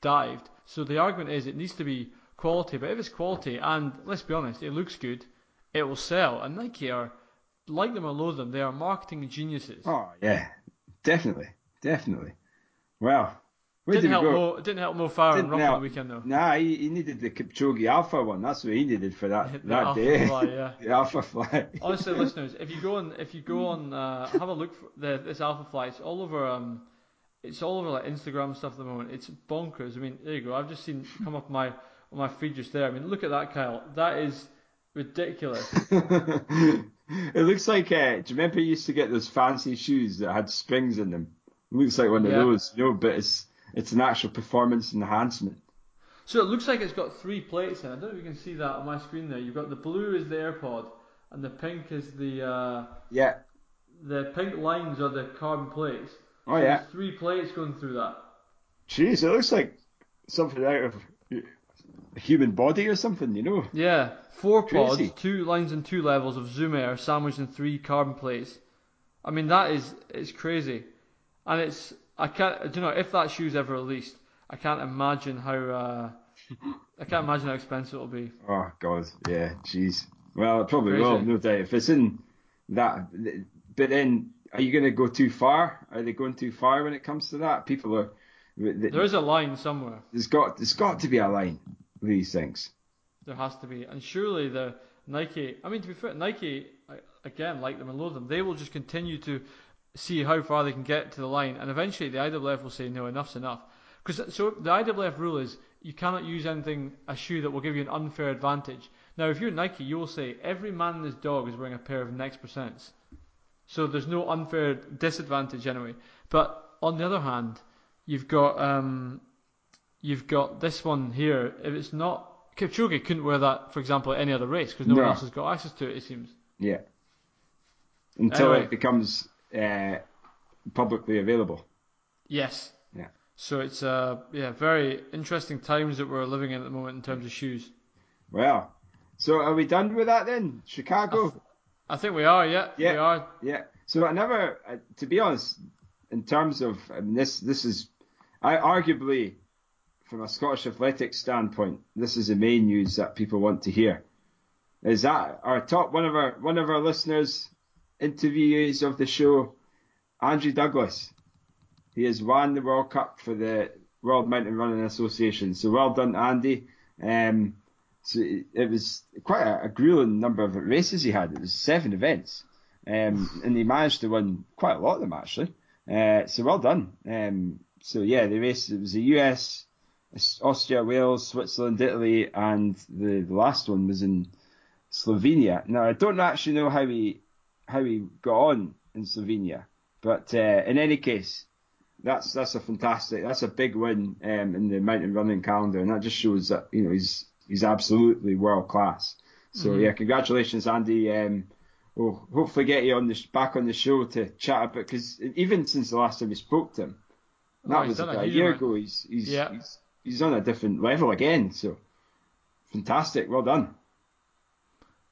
dived. So the argument is it needs to be quality. But if it's quality, and let's be honest, it looks good, it will sell. And Nike are, like them or loathe them, they are marketing geniuses. Oh yeah, definitely, definitely. Well, where didn't did help we go? Mo, it didn't help Mo Farah Didn't Rock on help. the weekend though. Nah, he, he needed the Kipchoge Alpha one. That's what he needed for that The that Alpha day. Fly, yeah. the Alpha Fly. Honestly, listeners, if you go on, if you go on, uh, have a look for the, this Alpha Fly. It's all over. Um, it's all over like Instagram stuff at the moment. It's bonkers. I mean, there you go. I've just seen come up my on my feed just there. I mean, look at that, Kyle. That is ridiculous. it looks like. Uh, do you remember you used to get those fancy shoes that had springs in them? It looks like one Yeah. of those, you know, but it's it's an actual performance enhancement. So it looks like it's got three plates in. I don't know if you can see that on my screen there. You've got the blue is the AirPod, and the pink is the uh, Yeah. the pink lines are the carbon plates. Oh So yeah. There's three plates going through that. Jeez, it looks like something out of a human body or something, you know. Yeah, four pods, two lines and two levels of Zoom Air sandwiched in three carbon plates. I mean that is it's crazy, and it's I can't do you know if that shoe's ever released, I can't imagine how uh, I can't imagine how expensive it'll be. Oh God, yeah, jeez. Well, it probably Crazy. will, no doubt. If it's in that, but then are you going to go too far? Are they going too far when it comes to that? People are. There is a line somewhere. There's got there's got to be a line with these things. There has to be, and surely the Nike. I mean, to be fair, Nike again, like them and loathe them, they will just continue to see how far they can get to the line, and eventually the IAAF will say, no, enough's enough. Because so the IAAF rule is you cannot use anything a shoe that will give you an unfair advantage. Now, if you're Nike, you will say every man and his dog is wearing a pair of Next Percents, so there's no unfair disadvantage anyway. But on the other hand, you've got um, you've got this one here. If it's not Kipchoge couldn't wear that, for example, at any other race because no, one else has got access to it. It seems. Yeah. Until Anyway. it becomes uh, publicly available. Yes. Yeah. So it's uh yeah very interesting times that we're living in at the moment in terms of shoes. Well, so are we done with that then? Chicago. I think we are. Yeah. Yeah. We are. Yeah. So I never, uh, to be honest, in terms of I mean, this, this is, I arguably, from a Scottish athletics standpoint, this is the main news that people want to hear. Is that our top one of our one of our listeners, interviewees of the show, Andrew Douglas. He has won the World Cup for the World Mountain Running Association. So well done, Andy. Um, so it, was quite a, a grueling number of races he had. It was seven events. Um, and he managed to win quite a lot of them actually. Uh, so well done. Um, so yeah, the race it was the US, Austria, Wales, Switzerland, Italy, and the, the last one was in Slovenia. Now I don't actually know how he how he got on in Slovenia, but uh, in any case, that's that's a fantastic, that's a big win um, in the mountain running calendar, and that just shows that you know he's he's absolutely world class. So mm-hmm. yeah, congratulations, Andy. Um, we'll hopefully get you on the back on the show to chat about because even since the last time we spoke to him, that oh, was about a year ago. He's he's, yeah. he's he's on a different level again. So fantastic, well done.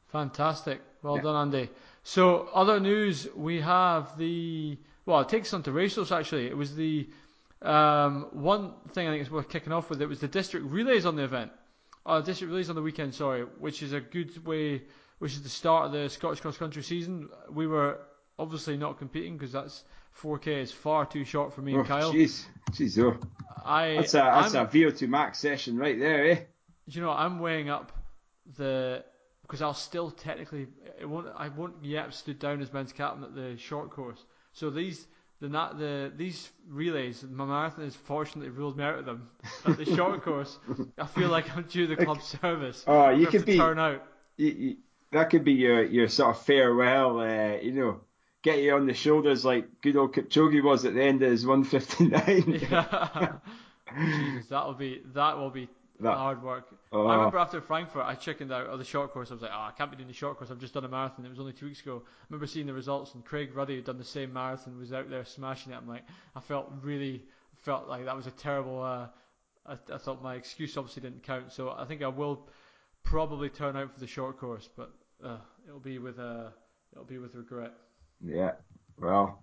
Fantastic, well yeah. done, Andy. So other news, we have the well, it takes on to racehorse actually. It was the um, one thing I think is worth kicking off with. It was the district relays on the event. Uh, district relays on the weekend, sorry, which is a good way, which is the start of the Scottish cross country season. We were obviously not competing because that's 4K is far too short for me oh, and Kyle. Jeez, jeez, oh. I that's a that's I'm, a VO2 max session right there, eh? You know, I'm weighing up the because I'll still technically it won't I won't yet stood down as men's captain at the short course. So these the the these relays, my marathon has fortunately ruled me out of them. At the short course, I feel like I'm due the club service. Oh, you could be turn out. You, you, that could be your your sort of farewell. Uh, you know, get you on the shoulders like good old Kipchoge was at the end of his 159. yeah. Jesus, that'll be that will be that, hard work. Uh, I remember after Frankfurt, I chickened out of the short course. I was like, oh, I can't be doing the short course. I've just done a marathon. It was only two weeks ago. I remember seeing the results, and Craig Ruddy had done the same marathon, was out there smashing it. I'm like, I felt really felt like that was a terrible. Uh, I, I thought my excuse obviously didn't count, so I think I will probably turn out for the short course, but uh, it'll be with uh, it'll be with regret. Yeah, well,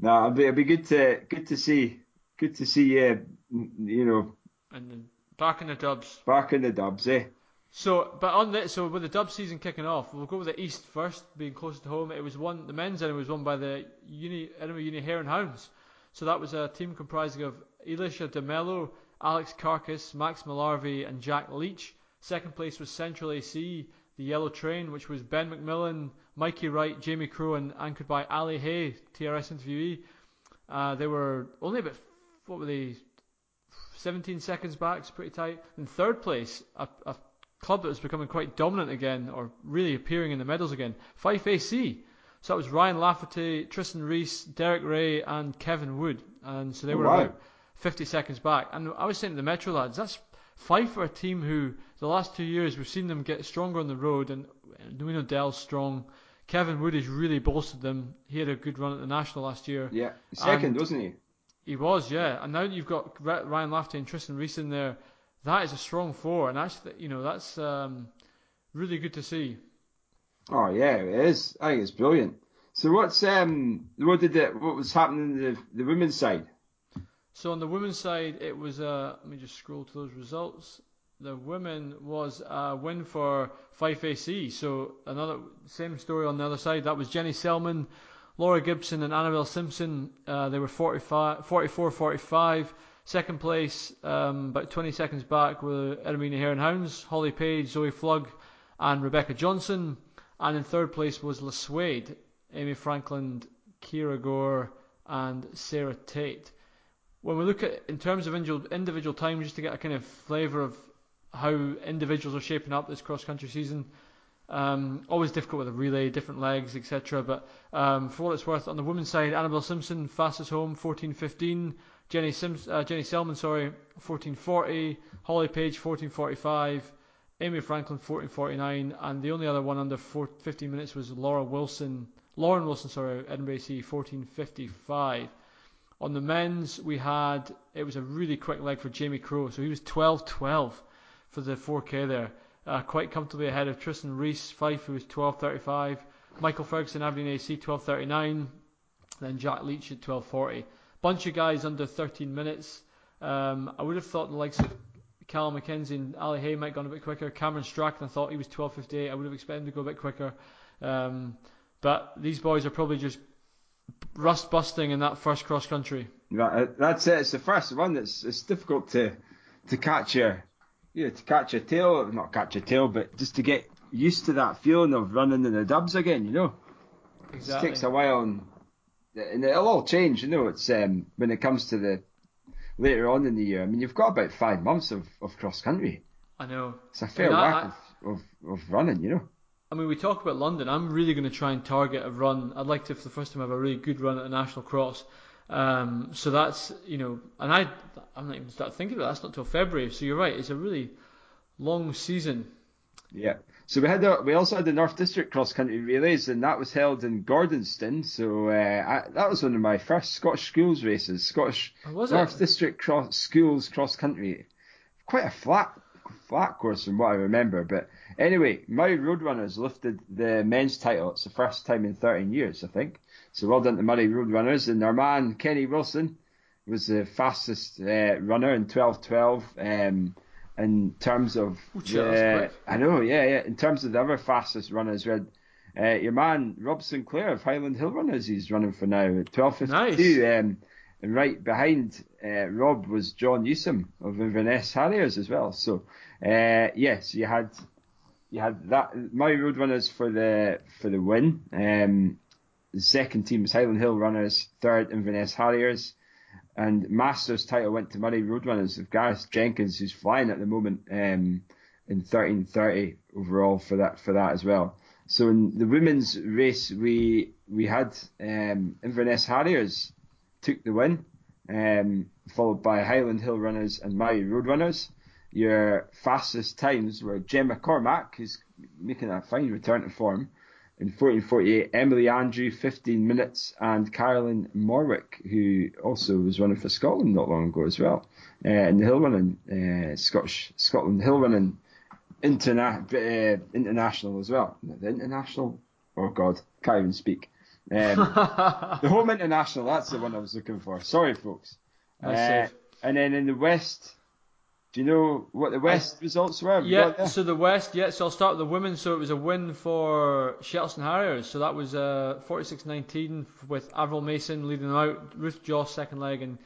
no, it'll be, it'll be good to good to see good to see you. You know, and Back in the dubs. Back in the dubs, eh? So, but on that, so with the dub season kicking off, we'll go with the East first, being closer to home. It was won. The men's end was won by the Uni Edinburgh Uni Hare and Hounds. So that was a team comprising of Elisha De Mello, Alex Carcass, Max Mallarvey, and Jack Leach. Second place was Central AC, the Yellow Train, which was Ben McMillan, Mikey Wright, Jamie Crow, and anchored by Ali Hay, TRS interviewee. Uh, they were only about what were they 17 seconds back, it's pretty tight. In third place, a, a club that was becoming quite dominant again, or really appearing in the medals again, Fife AC. So that was Ryan Lafferty, Tristan Reese, Derek Ray, and Kevin Wood. And so they oh, were oh, about 50 seconds back. And I was saying to the Metro lads, that's Fife are a team who, the last two years, we've seen them get stronger on the road, and we know Dell's strong. Kevin Wood has really bolstered them. He had a good run at the National last year. Yeah, second, and, wasn't he? He was, yeah. And now that you've got Ryan Lafferty and Tristan Reese in there. That is a strong four, and that's you know that's um, really good to see. Oh yeah, it is. I think it's brilliant. So what's um what did it what was happening in the the women's side? So on the women's side, it was uh let me just scroll to those results. The women was a win for Fife AC. So another same story on the other side. That was Jenny Selman Laura Gibson and Annabelle Simpson, uh, they were 45, 44 45. Second place, um, about 20 seconds back, were Hare and Hounds, Holly Page, Zoe Flug, and Rebecca Johnson. And in third place was Lasswade, Amy Franklin, Kira Gore, and Sarah Tate. When we look at in terms of individual, individual time, just to get a kind of flavour of how individuals are shaping up this cross country season, um, always difficult with a relay, different legs, etc. But um, for what it's worth, on the women's side, Annabelle Simpson fastest home, 14:15. Jenny Sims, uh, Jenny Selman, sorry, 14:40. Holly Page, 14:45. Amy Franklin, 14:49, and the only other one under 4, 15 minutes was Laura Wilson, Lauren Wilson, sorry, Edinburgh AC, 14:55. On the men's, we had it was a really quick leg for Jamie Crow, so he was 12:12 for the 4K there uh, quite comfortably ahead of Tristan Reese, Fife, who was 12.35, Michael Ferguson, Aberdeen AC, 12.39, then Jack Leach at 12.40. Bunch of guys under 13 minutes. Um, I would have thought the likes of Callum McKenzie and Ali Hay might have gone a bit quicker. Cameron Strachan, I thought he was 12.58. I would have expected him to go a bit quicker. Um, but these boys are probably just rust busting in that first cross country. That's it. It's the first one that's it's difficult to to catch your yeah, to catch a tail, not catch a tail, but just to get used to that feeling of running in the dubs again, you know. Exactly. It takes a while, and and it'll all change. You know, it's um, when it comes to the later on in the year. I mean, you've got about five months of, of cross country. I know. It's a fair I mean, I- whack of, of, of running, you know. I mean, we talk about London. I'm really going to try and target a run. I'd like to, for the first time, have a really good run at a national cross. Um, so that's you know, and I, I'm not even start thinking about that. That's not till February. So you're right. It's a really long season. Yeah. So we had the, we also had the North District cross country relays, and that was held in Gordonstoun. So uh, I, that was one of my first Scottish schools races. Scottish Oh, North it? District cross schools cross country. Quite a flat flat course from what I remember. But anyway, Moray Roadrunners lifted the men's title. It's the first time in 13 years, I think. So well done to Moray Roadrunners. And our man Kenny Wilson was the fastest uh, runner in 12:12. Um, in terms of Oh, the- I know, yeah, yeah. In terms of the other fastest runners, we had uh, your man Rob Sinclair of Highland Hill Runners. He's running for now at 12:52. Um, and right behind uh, Rob was John Newsom of Inverness Harriers as well. So uh, yes, you had you had that Moray Roadrunners for the for the win. Um, second team was Highland Hill Runners, third Inverness Harriers, and Masters title went to Moray Roadrunners of Gareth Jenkins, who's flying at the moment um, in 13:30 overall for that for that as well. So in the women's race, we we had um, Inverness Harriers took the win, um, followed by Highland Hill Runners and Moray Road Runners. Your fastest times were Gemma Cormack, who's making a fine return to form, in 14:48. Emily Andrew, 15 minutes, and Carolyn Morwick, who also was running for Scotland not long ago as well, uh, in the hill running, uh, Scottish Scotland hill running interna- uh, international as well. The international, oh God, can't even speak. Um, the home international, that's the one I was looking for. Sorry, folks. Uh, and then in the West, do you know what the West results were? Yeah, there? so the West, yeah, so I'll start with the women. So it was a win for Shettleston Harriers. So that was uh, 46-19 with Avril Mason leading them out, Ruth Joss second leg, and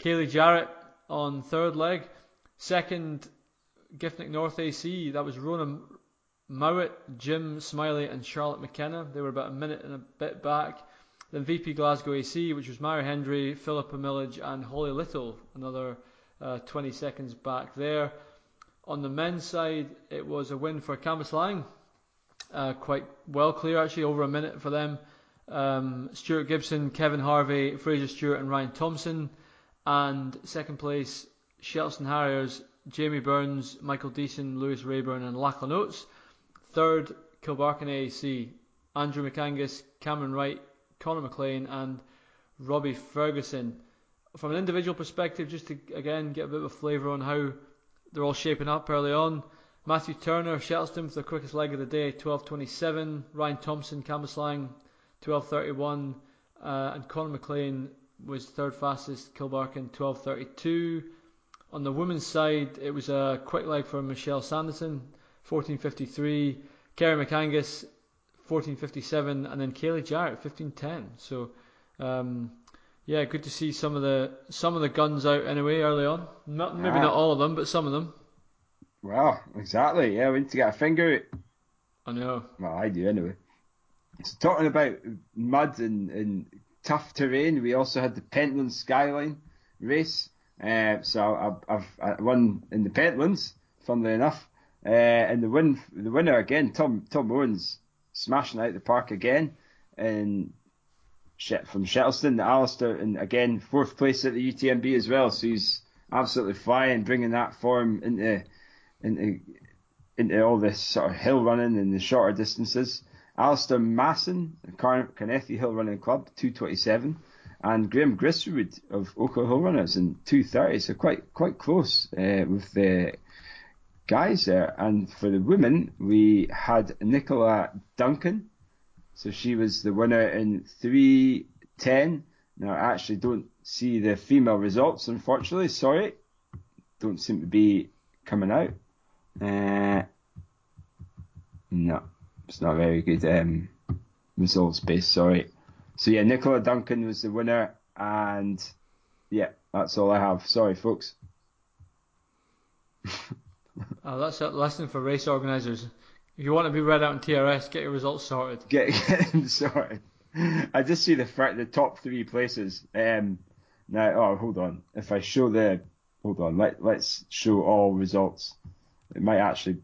Kaylee Jarrett on third leg. Second, Giffnock North AC, that was Rona Mowat, Jim Smiley, and Charlotte McKenna. They were about a minute and a bit back. Then VP Glasgow AC, which was Mary Hendry, Philippa Millage, and Holly Little, another uh, 20 seconds back there. On the men's side, it was a win for Cambuslang. Uh, quite well clear, actually, over a minute for them. Um, Stuart Gibson, Kevin Harvey, Fraser Stewart, and Ryan Thompson. And second place, Shelton Harriers, Jamie Burns, Michael Deason, Lewis Rayburn, and Lachlan Oates. Third, Kilbarchan AAC, Andrew McAngus, Cameron Wright, Conor McLean, and Robbie Ferguson. From an individual perspective, just to again get a bit of a flavour on how they're all shaping up early on. Matthew Turner Shettleston for the quickest leg of the day, 12.27. Ryan Thompson, Cambuslang, 12.31. Uh, and Conor McLean was third fastest, Kilbarchan, 12.32. On the women's side, it was a quick leg for Michelle Sanderson, 14.53. Kerry McAngus, 14.57. And then Kaylee Jarrett, 15.10. So, um, yeah, good to see some of the some of the guns out anyway early on. Not maybe Yeah. not all of them, but some of them. Well, exactly. Yeah, we need to get a finger. out. I know. Well, I do anyway. So talking about mud and, and tough terrain, we also had the Pentland Skyline race. Uh, so I've, I've I won in the Pentlands, funnily enough. Uh, and the win, the winner again, Tom Tom Owens, smashing out the park again, and Shet- from Shettleston, Alistair, and again fourth place at the UTMB as well. So he's absolutely flying, bringing that form into into into all this sort of hill running and the shorter distances. Alistair Masson, Car- Carnethy Hill Running Club, 227, and Graham Griswood of Ochil Hill Runners in 230. So quite quite close uh, with the guys there. And for the women, we had Nicola Duncan. So she was the winner in 310. Now I actually don't see the female results, unfortunately. Sorry, don't seem to be coming out. Uh, no, it's not very good um, results based. Sorry. So yeah, Nicola Duncan was the winner, and yeah, that's all I have. Sorry, folks. Oh, that's a lesson for race organisers. If you want to be read out in TRS, get your results sorted. Get, get them sorted. I just see the the top three places. Um, now, oh, hold on. If I show the, hold on. Let let's show all results. It might actually.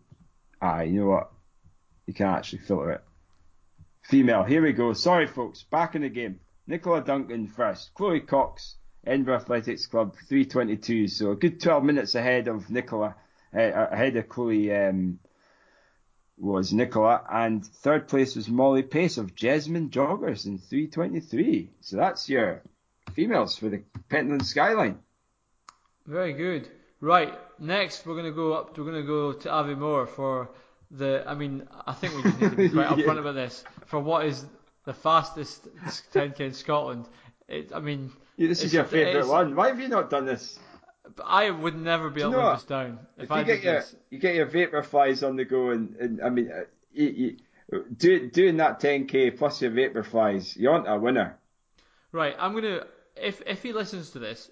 Ah, you know what? You can actually filter it. Female. Here we go. Sorry, folks. Back in the game. Nicola Duncan first. Chloe Cox, Edinburgh Athletics Club, 322. So a good 12 minutes ahead of Nicola, uh, ahead of Chloe um, was Nicola. And third place was Molly Pace of Jesmond Joggers in 323. So that's your females for the Pentland Skyline. Very good. Right. Next, we're going to go up. We're going to go to Aviemore for the. I mean, I think we just need to be quite yeah. upfront about this. For what is the fastest 10k in Scotland? It, I mean, yeah, this is your favourite one. Why have you not done this? I would never be able to live this down. If, if you get your this. you get your vaporflies on the go, and, and I mean, uh, you, you, do, doing that 10k plus your vaporflies, you aren't a winner. Right, I'm gonna. If if he listens to this,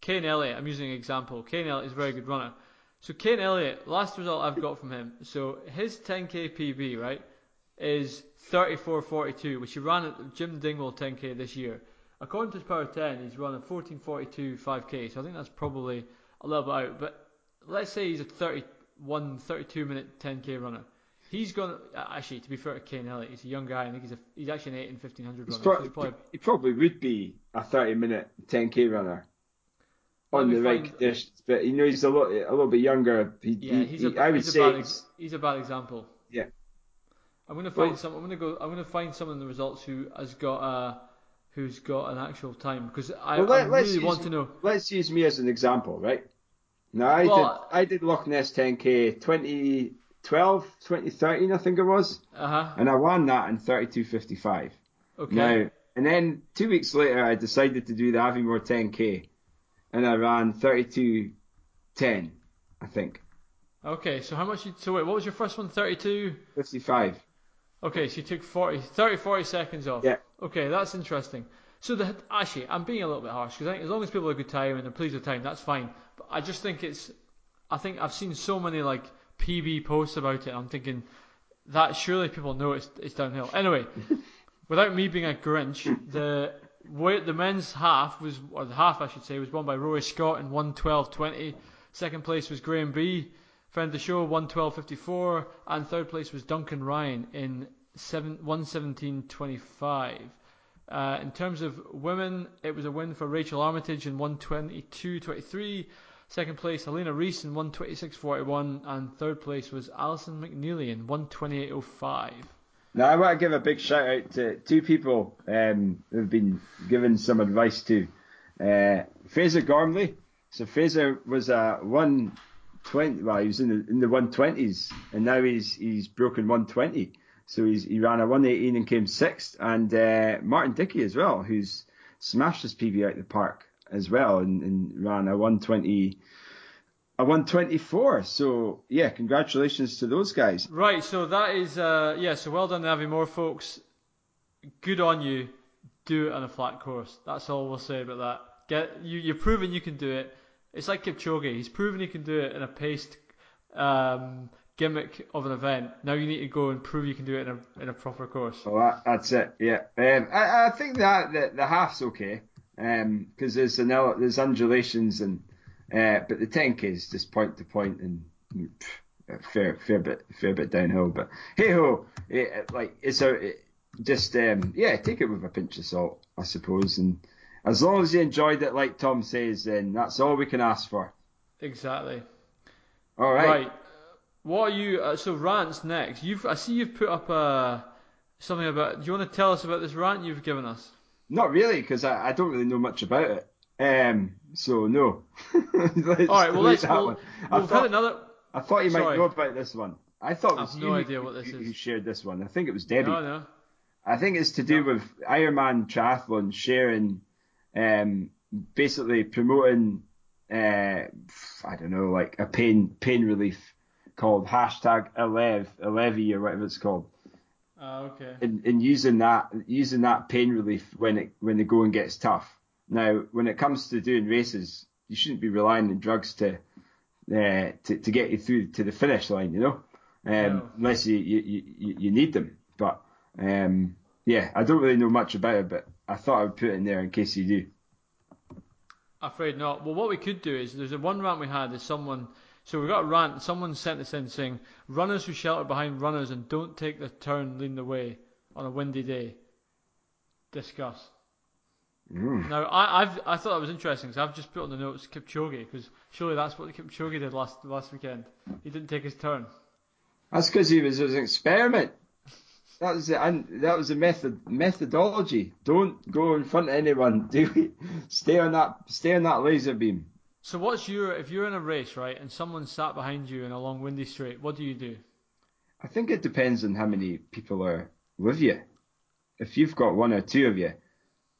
Kane Elliott. I'm using an example. Kane Elliott is a very good runner. So Kane Elliott, last result I've got from him. So his 10k PB right is 34.42, which he ran at Jim Dingwall 10k this year. According to his Power 10, he's running 14.42 5k, so I think that's probably a little bit out. But let's say he's a 31, 32 minute 10k runner. He's going to, actually, to be fair to Kane Elliott, he's a young guy. I think he's a, he's actually an 8 and 1500 runner. Pro- so probably, he probably would be a 30 minute 10k runner on the right conditions, but you know he's a lot a little bit younger. He, yeah, he's he, a, I would he's say a bad ex- he's a bad example. Yeah. I'm gonna find well, some. I'm gonna go. I'm gonna find someone in the results who has got uh who's got an actual time because I, well, let, I really use, want to know. Let's use me as an example, right? Now I well, did I did Loch Ness 10k 2012, 2013, I think it was, uh-huh. and I won that in 32.55. Okay. Now and then two weeks later, I decided to do the Aviemore 10k, and I ran 32.10, I think. Okay, so how much? You, so wait, what was your first one? 32. 55. Okay, so you took 40, 30, 40 seconds off. Yeah. Okay, that's interesting. So the, actually, I'm being a little bit harsh because I think as long as people have a good time and they're pleased with the time, that's fine. But I just think it's, I think I've seen so many like PB posts about it. I'm thinking that surely people know it's it's downhill. Anyway, without me being a Grinch, the the men's half was or the half I should say was won by Rory Scott in 112.20. Second place was Graham B Friend of the show, 112.54, and third place was Duncan Ryan in 117.25. Uh, in terms of women, it was a win for Rachel Armitage in 122.23. Second place, Helena Reese in 126.41, and third place was Alison McNeely in 128.05. Now, I want to give a big shout out to two people um, who've been given some advice to. Uh, Fraser Gormley. So Fraser was a one twenty. Well, he was in the in the one twenties, and now he's he's broken one twenty. So he ran a one eighteen and came sixth. And uh, Martin Dickey as well, who's smashed his PB out the park as well, and, and ran a one twenty. A 124. So yeah, congratulations to those guys. Right. So that is uh yeah. So well done, Aviemore folks. Good on you. Do it on a flat course. That's all we'll say about that. Get you. You're proving you can do it. It's like Kipchoge. He's proven he can do it in a paced um, gimmick of an event. Now you need to go and prove you can do it in a in a proper course. Well, that, that's it. Yeah, um, I, I think that the, the half's okay because um, there's an there's undulations and uh, but the 10k is just point to point and pff, fair fair bit fair bit downhill. But hey ho, it, like it's a it, just um, yeah, take it with a pinch of salt, I suppose, and as long as you enjoyed it, like Tom says, then that's all we can ask for. Exactly. All right. Right. What are you? Uh, so rants next. You've I see you've put up uh, something about. Do you want to tell us about this rant you've given us? Not really, because I, I don't really know much about it. Um. So no. all right. Well, let's. We'll, we've had another. I thought you might Sorry. know about this one. I thought it was I have no idea what this who, is. who shared this one. I think it was Debbie. No, no. I think it's to do no. with Ironman triathlon sharing um, basically promoting, uh, I don't know, like a pain pain relief called hashtag Elev, Elevi or whatever it's called. Oh, okay. And, and using that using that pain relief when it when the going gets tough. Now, when it comes to doing races, you shouldn't be relying on drugs to uh, to, to get you through to the finish line, you know, um, no. unless you, you, you, you need them. But um, yeah, I don't really know much about it, but I thought I would put it in there in case you do. Afraid not. Well, what we could do is there's a one rant we had is someone. So we got a rant. Someone sent us in saying runners who shelter behind runners and don't take the turn leading the way on a windy day. Discuss. Mm. Now I, I've I thought that was interesting because I've just put on the notes Kipchoge because surely that's what Kipchoge did last last weekend. He didn't take his turn. That's because he was, was an experiment. That was the and that was the method methodology. Don't go in front of anyone. Do it. Stay on that stay on that laser beam. So what's your if you're in a race right and someone sat behind you in a long windy straight, what do you do? I think it depends on how many people are with you. If you've got one or two of you,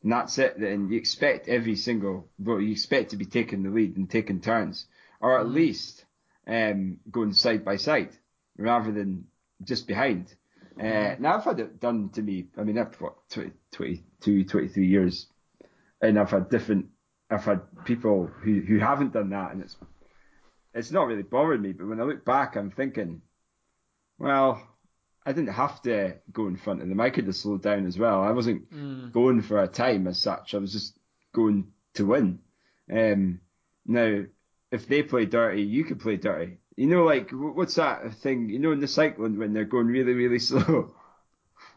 and that's it, then you expect every single well, you expect to be taking the lead and taking turns, or at least um, going side by side rather than just behind. Uh, now I've had it done to me. I mean, I've what 20, 22, 23 years, and I've had different. I've had people who who haven't done that, and it's it's not really bothered me. But when I look back, I'm thinking, well, I didn't have to go in front of them. I could have slowed down as well. I wasn't Mm. going for a time as such. I was just going to win. Um, now, if they play dirty, you could play dirty. You know, like what's that thing? You know, in the cycling when they're going really, really slow.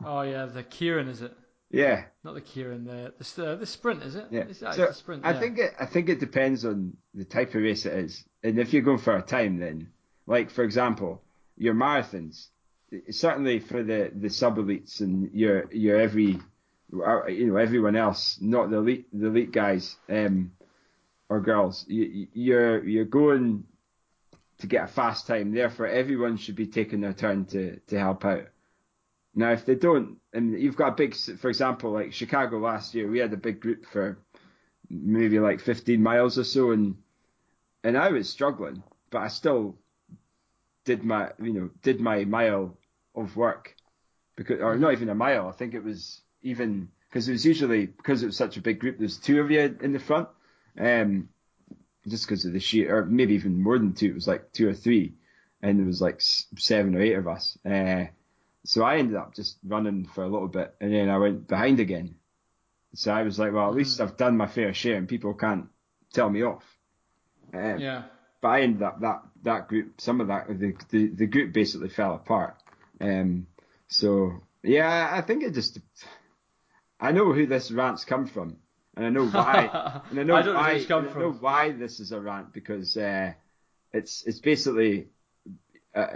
Oh yeah, the Keirin is it? Yeah, Not the Keirin, the the, the sprint is it? yeah. It's So sprint. I yeah. think it. I think it depends on the type of race it is, and if you're going for a time, then, like for example, your marathons, certainly for the the sub elites and your your every, uh, you know, everyone else, not the elite the elite guys, um, or girls, you, you- you're you're going to get a fast time. Therefore, everyone should be taking their turn to to help out. Now, if they don't, and you've got a big, for example, like Chicago last year, we had a big group for maybe like 15 miles or so, and and I was struggling, but I still did my, you know, did my mile of work, because or not even a mile. I think it was even because it was usually because it was such a big group. There's two of you in the front, um, just because of the sheer, or maybe even more than two. It was like two or three, and there was like seven or eight of us. Uh, so I ended up just running for a little bit, and then I went behind again. So I was like, well, at least I've done my fair share, and people can't tell me off. Um, Yeah. But I ended up that that group, some of that the the, the group basically fell apart. Um, so yeah, I think it just. I know who this rant's come from, and I know why. and I know I don't know why. come and I know why this is a rant because uh, it's it's basically. Uh,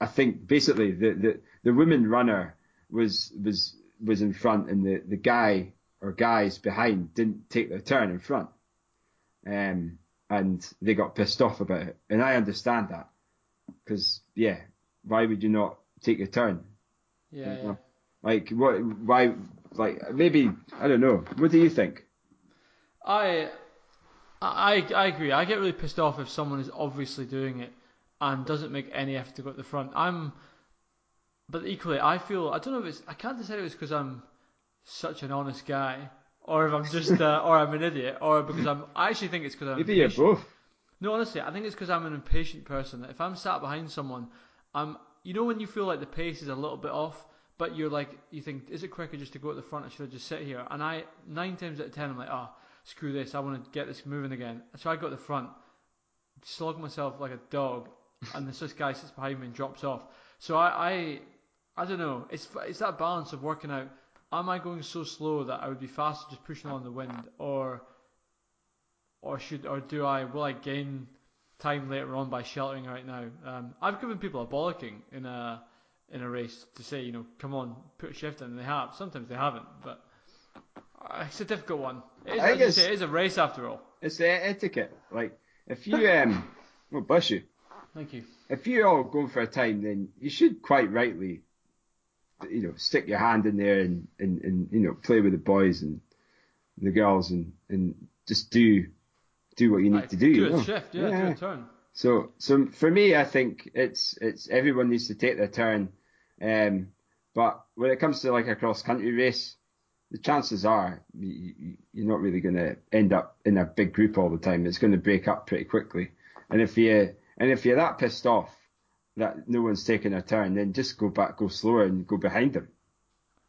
I think basically the, the, the women runner was was was in front and the, the guy or guys behind didn't take their turn in front. Um, and they got pissed off about it. And I understand that. Because, yeah, why would you not take your turn? Yeah, Yeah. yeah. Like, what, why, like, maybe, I don't know. What do you think? I, I, I agree. I get really pissed off if someone is obviously doing it and doesn't make any effort to go at the front. I'm, but equally, I feel I don't know if it's I can't decide if it's because I'm such an honest guy or if I'm just uh, or I'm an idiot or because I'm. I actually think it's because I'm. Maybe you're both. No, honestly, I think it's because I'm an impatient person. If I'm sat behind someone, I'm. You know when you feel like the pace is a little bit off, but you're like, you think, is it quicker just to go at the front? I should I just sit here. And I nine times out of ten, I'm like, oh, screw this. I want to get this moving again. So I go at the front, slog myself like a dog, and this this guy sits behind me and drops off. So I, I, I don't know. It's it's that balance of working out. Am I going so slow that I would be faster just pushing on the wind, or, or should, or do I will I gain time later on by sheltering right now? Um, I've given people a bollocking in a in a race to say, you know, come on, put a shift in, and they have. Sometimes they haven't, but uh, it's a difficult one. It is, I as you guess- say, it is a race after all. It's the etiquette. Like, if you, um, well, bless you. Thank you. if you're all going for a time, then you should quite rightly, you know, stick your hand in there and, and, and you know, play with the boys and the girls and, and just do do what you need Like, to do. do you a know? shift, yeah, do a turn. So, so for me, I think it's it's everyone needs to take their turn. Um, but when it comes to like a cross country race, the chances are you- you're not really going to end up in a big group all the time. It's going to break up pretty quickly. And if you and if you're that pissed off that no one's taking a turn, then just go back, go slower, and go behind them.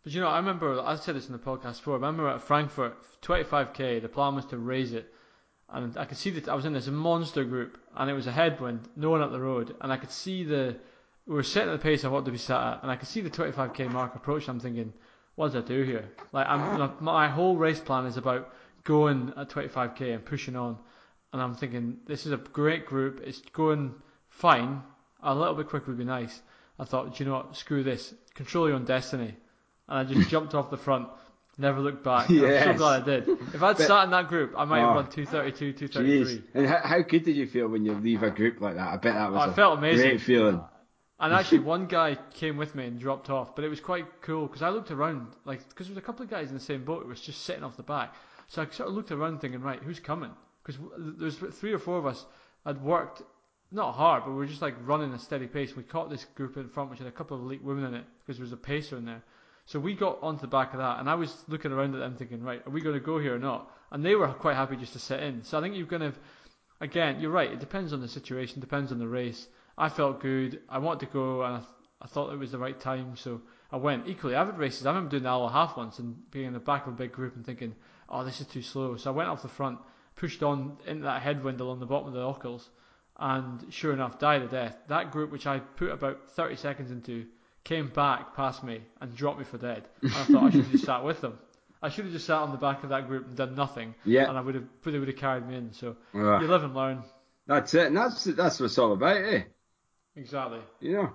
But you know, I remember I said this in the podcast before. I remember at Frankfurt, 25k. The plan was to raise it, and I could see that I was in this monster group, and it was a headwind, no one up the road, and I could see the we were setting the pace I wanted to be sat at, and I could see the 25k mark approach. I'm thinking, what did I do here? Like, I'm my whole race plan is about going at 25k and pushing on, and I'm thinking this is a great group. It's going fine. A little bit quicker would be nice. I thought, do you know what? Screw this. Control your own destiny. And I just jumped off the front, never looked back. Yes. I'm so glad I did. If I'd But- sat in that group, I might have Oh. run 232, 233. Jeez. And how, how good did you feel when you leave a group like that? I bet that was Oh, I a felt amazing. great feeling. Uh, and actually, one guy came with me and dropped off, but it was quite cool because I looked around, like, because there was a couple of guys in the same boat. It was just sitting off the back, so I sort of looked around, thinking, right, who's coming? Because there was three or four of us had worked not hard, but we were just like running a steady pace. We caught this group in front, which had a couple of elite women in it, because there was a pacer in there. So we got onto the back of that, and I was looking around at them, thinking, right, are we going to go here or not? And they were quite happy just to sit in. So I think you're going to, again, you're right. It depends on the situation, depends on the race. I felt good. I wanted to go, and I, I thought it was the right time, so I went. Equally, I've had races. I remember doing the hour half once and being in the back of a big group and thinking, oh, this is too slow. So I went off the front, pushed on into that headwind along the bottom of the Ochils, and sure enough, died a death. That group, which I put about 30 seconds into, came back past me and dropped me for dead. And I thought I should have just sat with them. I should have just sat on the back of that group and done nothing, Yeah. and I would have, they would have carried me in. So Ah, you live and learn. that's it. And that's that's what it's all about, eh? Exactly. You know.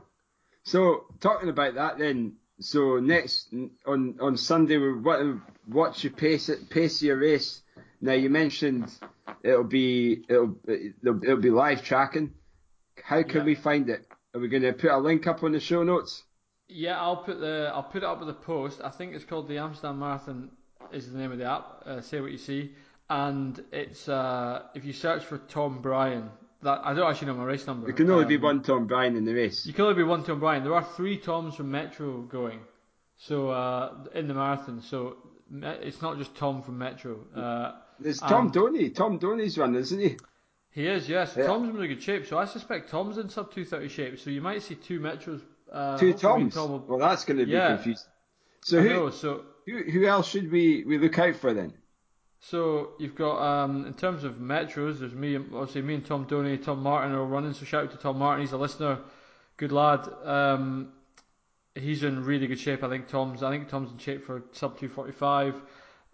So talking about that then. So next on on Sunday, we what what's your pace pace your race? Now you mentioned it'll be it'll it'll, it'll be live tracking. How can Yeah. we find it? Are we going to put a link up on the show notes? Yeah, I'll put the I'll put it up with the post. I think it's called the Amsterdam Marathon is the name of the app. Uh, say what you see, and it's uh, if you search for Tom Bryan. That I don't actually know my race number. There can only be Um, one Tom Bryan in the race. You can only be one Tom Bryan. There are three Toms from Metro going, so uh, in the marathon. So it's not just Tom from Metro. Uh, There's Tom Doney. Tom Doney's running, isn't he? he is, yes. Yeah. Tom's in really good shape, so I suspect Tom's in sub 230 shape. So you might see two Metros. Uh, Two Toms. Tom will- Well, that's going to be Yeah. confusing. So I who, know, so who who else should we, we look out for then? So you've got um, in terms of metros, there's me, obviously me and Tom Doney, Tom Martin are all running. So shout out to Tom Martin, he's a listener, good lad. Um, he's in really good shape. I think Tom's. I think Tom's in shape for sub 245.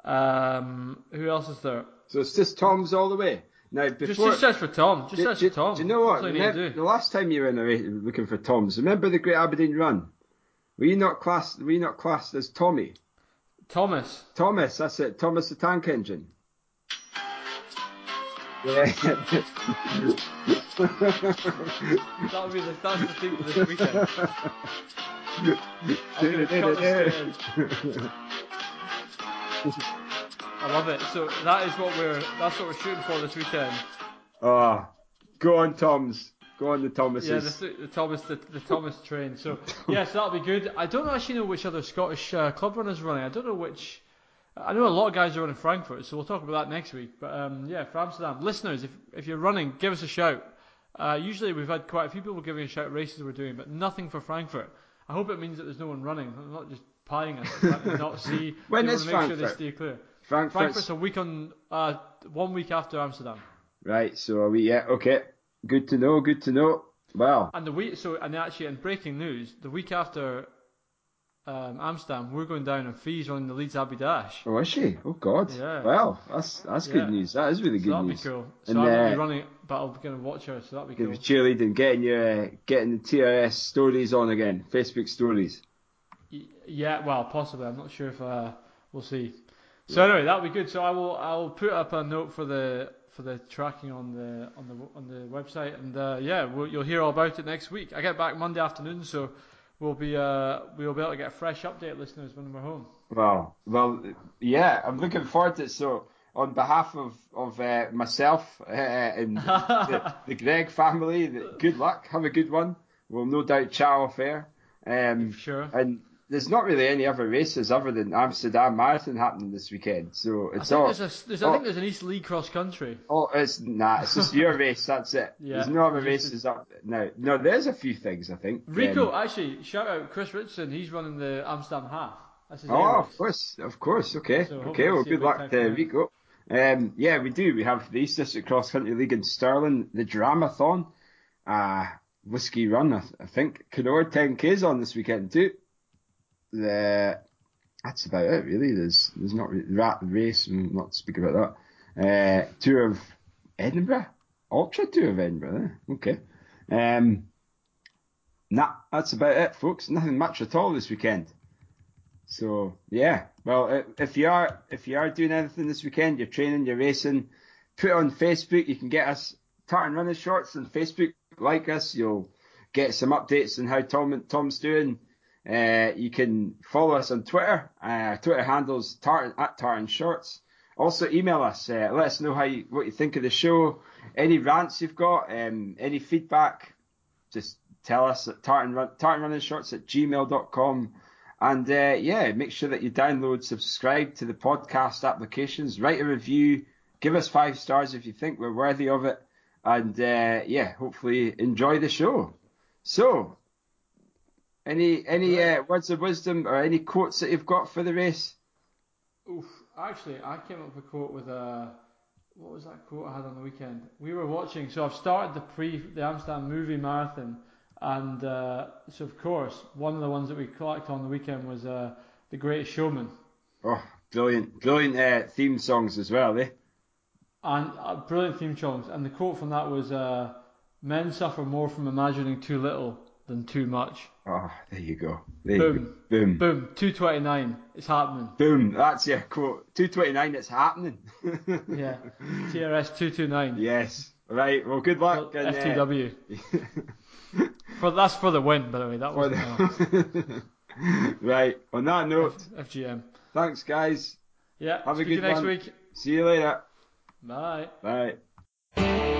Um, who else is there? So it's just Tom's all the way. Now Just, before. just search for Tom. Just do, search do- for Tom. do you know what? That's all you Remember, the last time you were in a race looking for Toms, remember the Great Aberdeen Run? Were you not classed? Were you not classed as Tommy? Thomas. Thomas, that's it. Thomas the Tank Engine. Yeah. That would be the that's the theme for this weekend. I'm gonna cut the stairs. I love it. So that is what we're that's what we're shooting for this weekend. Ah, go on, Toms. Go on, the Thomases. Yeah, the, the Thomas the, the Thomas train. So yes, that'll be good. I don't actually know which other Scottish uh, club runners are running. I don't know which. I know a lot of guys are running Frankfurt, so we'll talk about that next week. But um, yeah, for Amsterdam, listeners, if if you're running, give us a shout. Uh, usually we've had quite a few people giving a shout races we're doing, but nothing for Frankfurt. I hope it means that there's no one running. I'm not just pieing us. Not see. When is make sure they Frankfurt? stay clear. Frankfurt's Frankfurt's a week on, uh, one week after Amsterdam. right. So are we? Yeah. Okay. Good to know. Good to know. Well, And the week, so and actually, in breaking news, the week after um, Amsterdam, we're going down on fees on the Leeds Abbey Dash. oh, is she? Oh God. Yeah. Well, that's that's Yeah. good news. That is really So good news. be cool. So And, I won't uh, be running, but I'll be going to watch her. So that'll be cool. you cheerleading, getting your uh, getting the TRS stories on again, Facebook stories. Y- Yeah, well, possibly. I'm not sure if uh, we'll see. So anyway, that'll be good. So I will I will put up a note for the for the tracking on the on the on the website, and uh, yeah, we'll, you'll hear all about it next week. I get back Monday afternoon, so we'll be uh, we'll be able to get a fresh update, listeners, when we're home. Wow. Well, yeah, I'm looking forward to it. So, on behalf of of uh, myself uh, and the, the Greg family, the, good luck. Have a good one. We'll no doubt chat off air. Um, Sure. and there's not really any other races other than Amsterdam Marathon happening this weekend. So I it's think all. there's a there's, I oh. think there's an East League cross country. Oh, it's nah. It's just your race. That's it. Yeah, There's no other races up now. No, there's a few things I think. Rico, Um, actually, shout out Chris Richardson. He's running the Amsterdam half. That's his Oh, of course, of course. Okay, So okay. Well, we'll see a good luck to. Rico. Um, yeah, we do. We have the East District Cross Country League in Stirling, the Dramathon, uh, Whiskey Run. I, th- I think Kenora 10K's on this weekend too. The that's about it really. There's there's not rat race. and not to speak about that. Uh, tour of Edinburgh, Ultra Tour of Edinburgh. Eh? Okay. Um, nah, that's about it, folks. Nothing much at all this weekend. So yeah, well, if you are if you are doing anything this weekend, you're training, you're racing, put on Facebook. You can get us Tartan Running Shorts on Facebook. Like us, you'll get some updates on how Tom Tom's doing. Uh, you can follow us on Twitter. Uh, Twitter handles Tartan at Tartan Shorts. Also email us. Uh, let us know how you, what you think of the show. Any rants you've got, um, any feedback, just tell us at tartan, tartan running shorts at gmail.com. And uh, yeah, make sure that you download, subscribe to the podcast applications, write a review, give us five stars if you think we're worthy of it. And uh, yeah, hopefully enjoy the show. So, any any uh, words of wisdom or any quotes that you've got for the race? Oof. Actually, I came up with a quote with a. What was that quote I had on the weekend? We were watching. So I've started the pre the Amsterdam movie marathon, and uh, so of course one of the ones that we collected on the weekend was uh, the Greatest Showman, Oh, brilliant, brilliant uh, theme songs as well, eh? and uh, brilliant theme songs. And the quote from that was, uh, "Men suffer more from imagining too little than too much." Oh, there you go. There you Boom. go. Boom. Boom, 229. It's happening. Boom. That's your quote. 229, it's happening. Yeah. TRS 229. yes. Right. Well, good luck. and, uh, FTW. For that's for the win, by the way. That was the- right. On that note, FGM. thanks, guys. Yeah. Have a good you next one. week. See you later. Bye. Bye.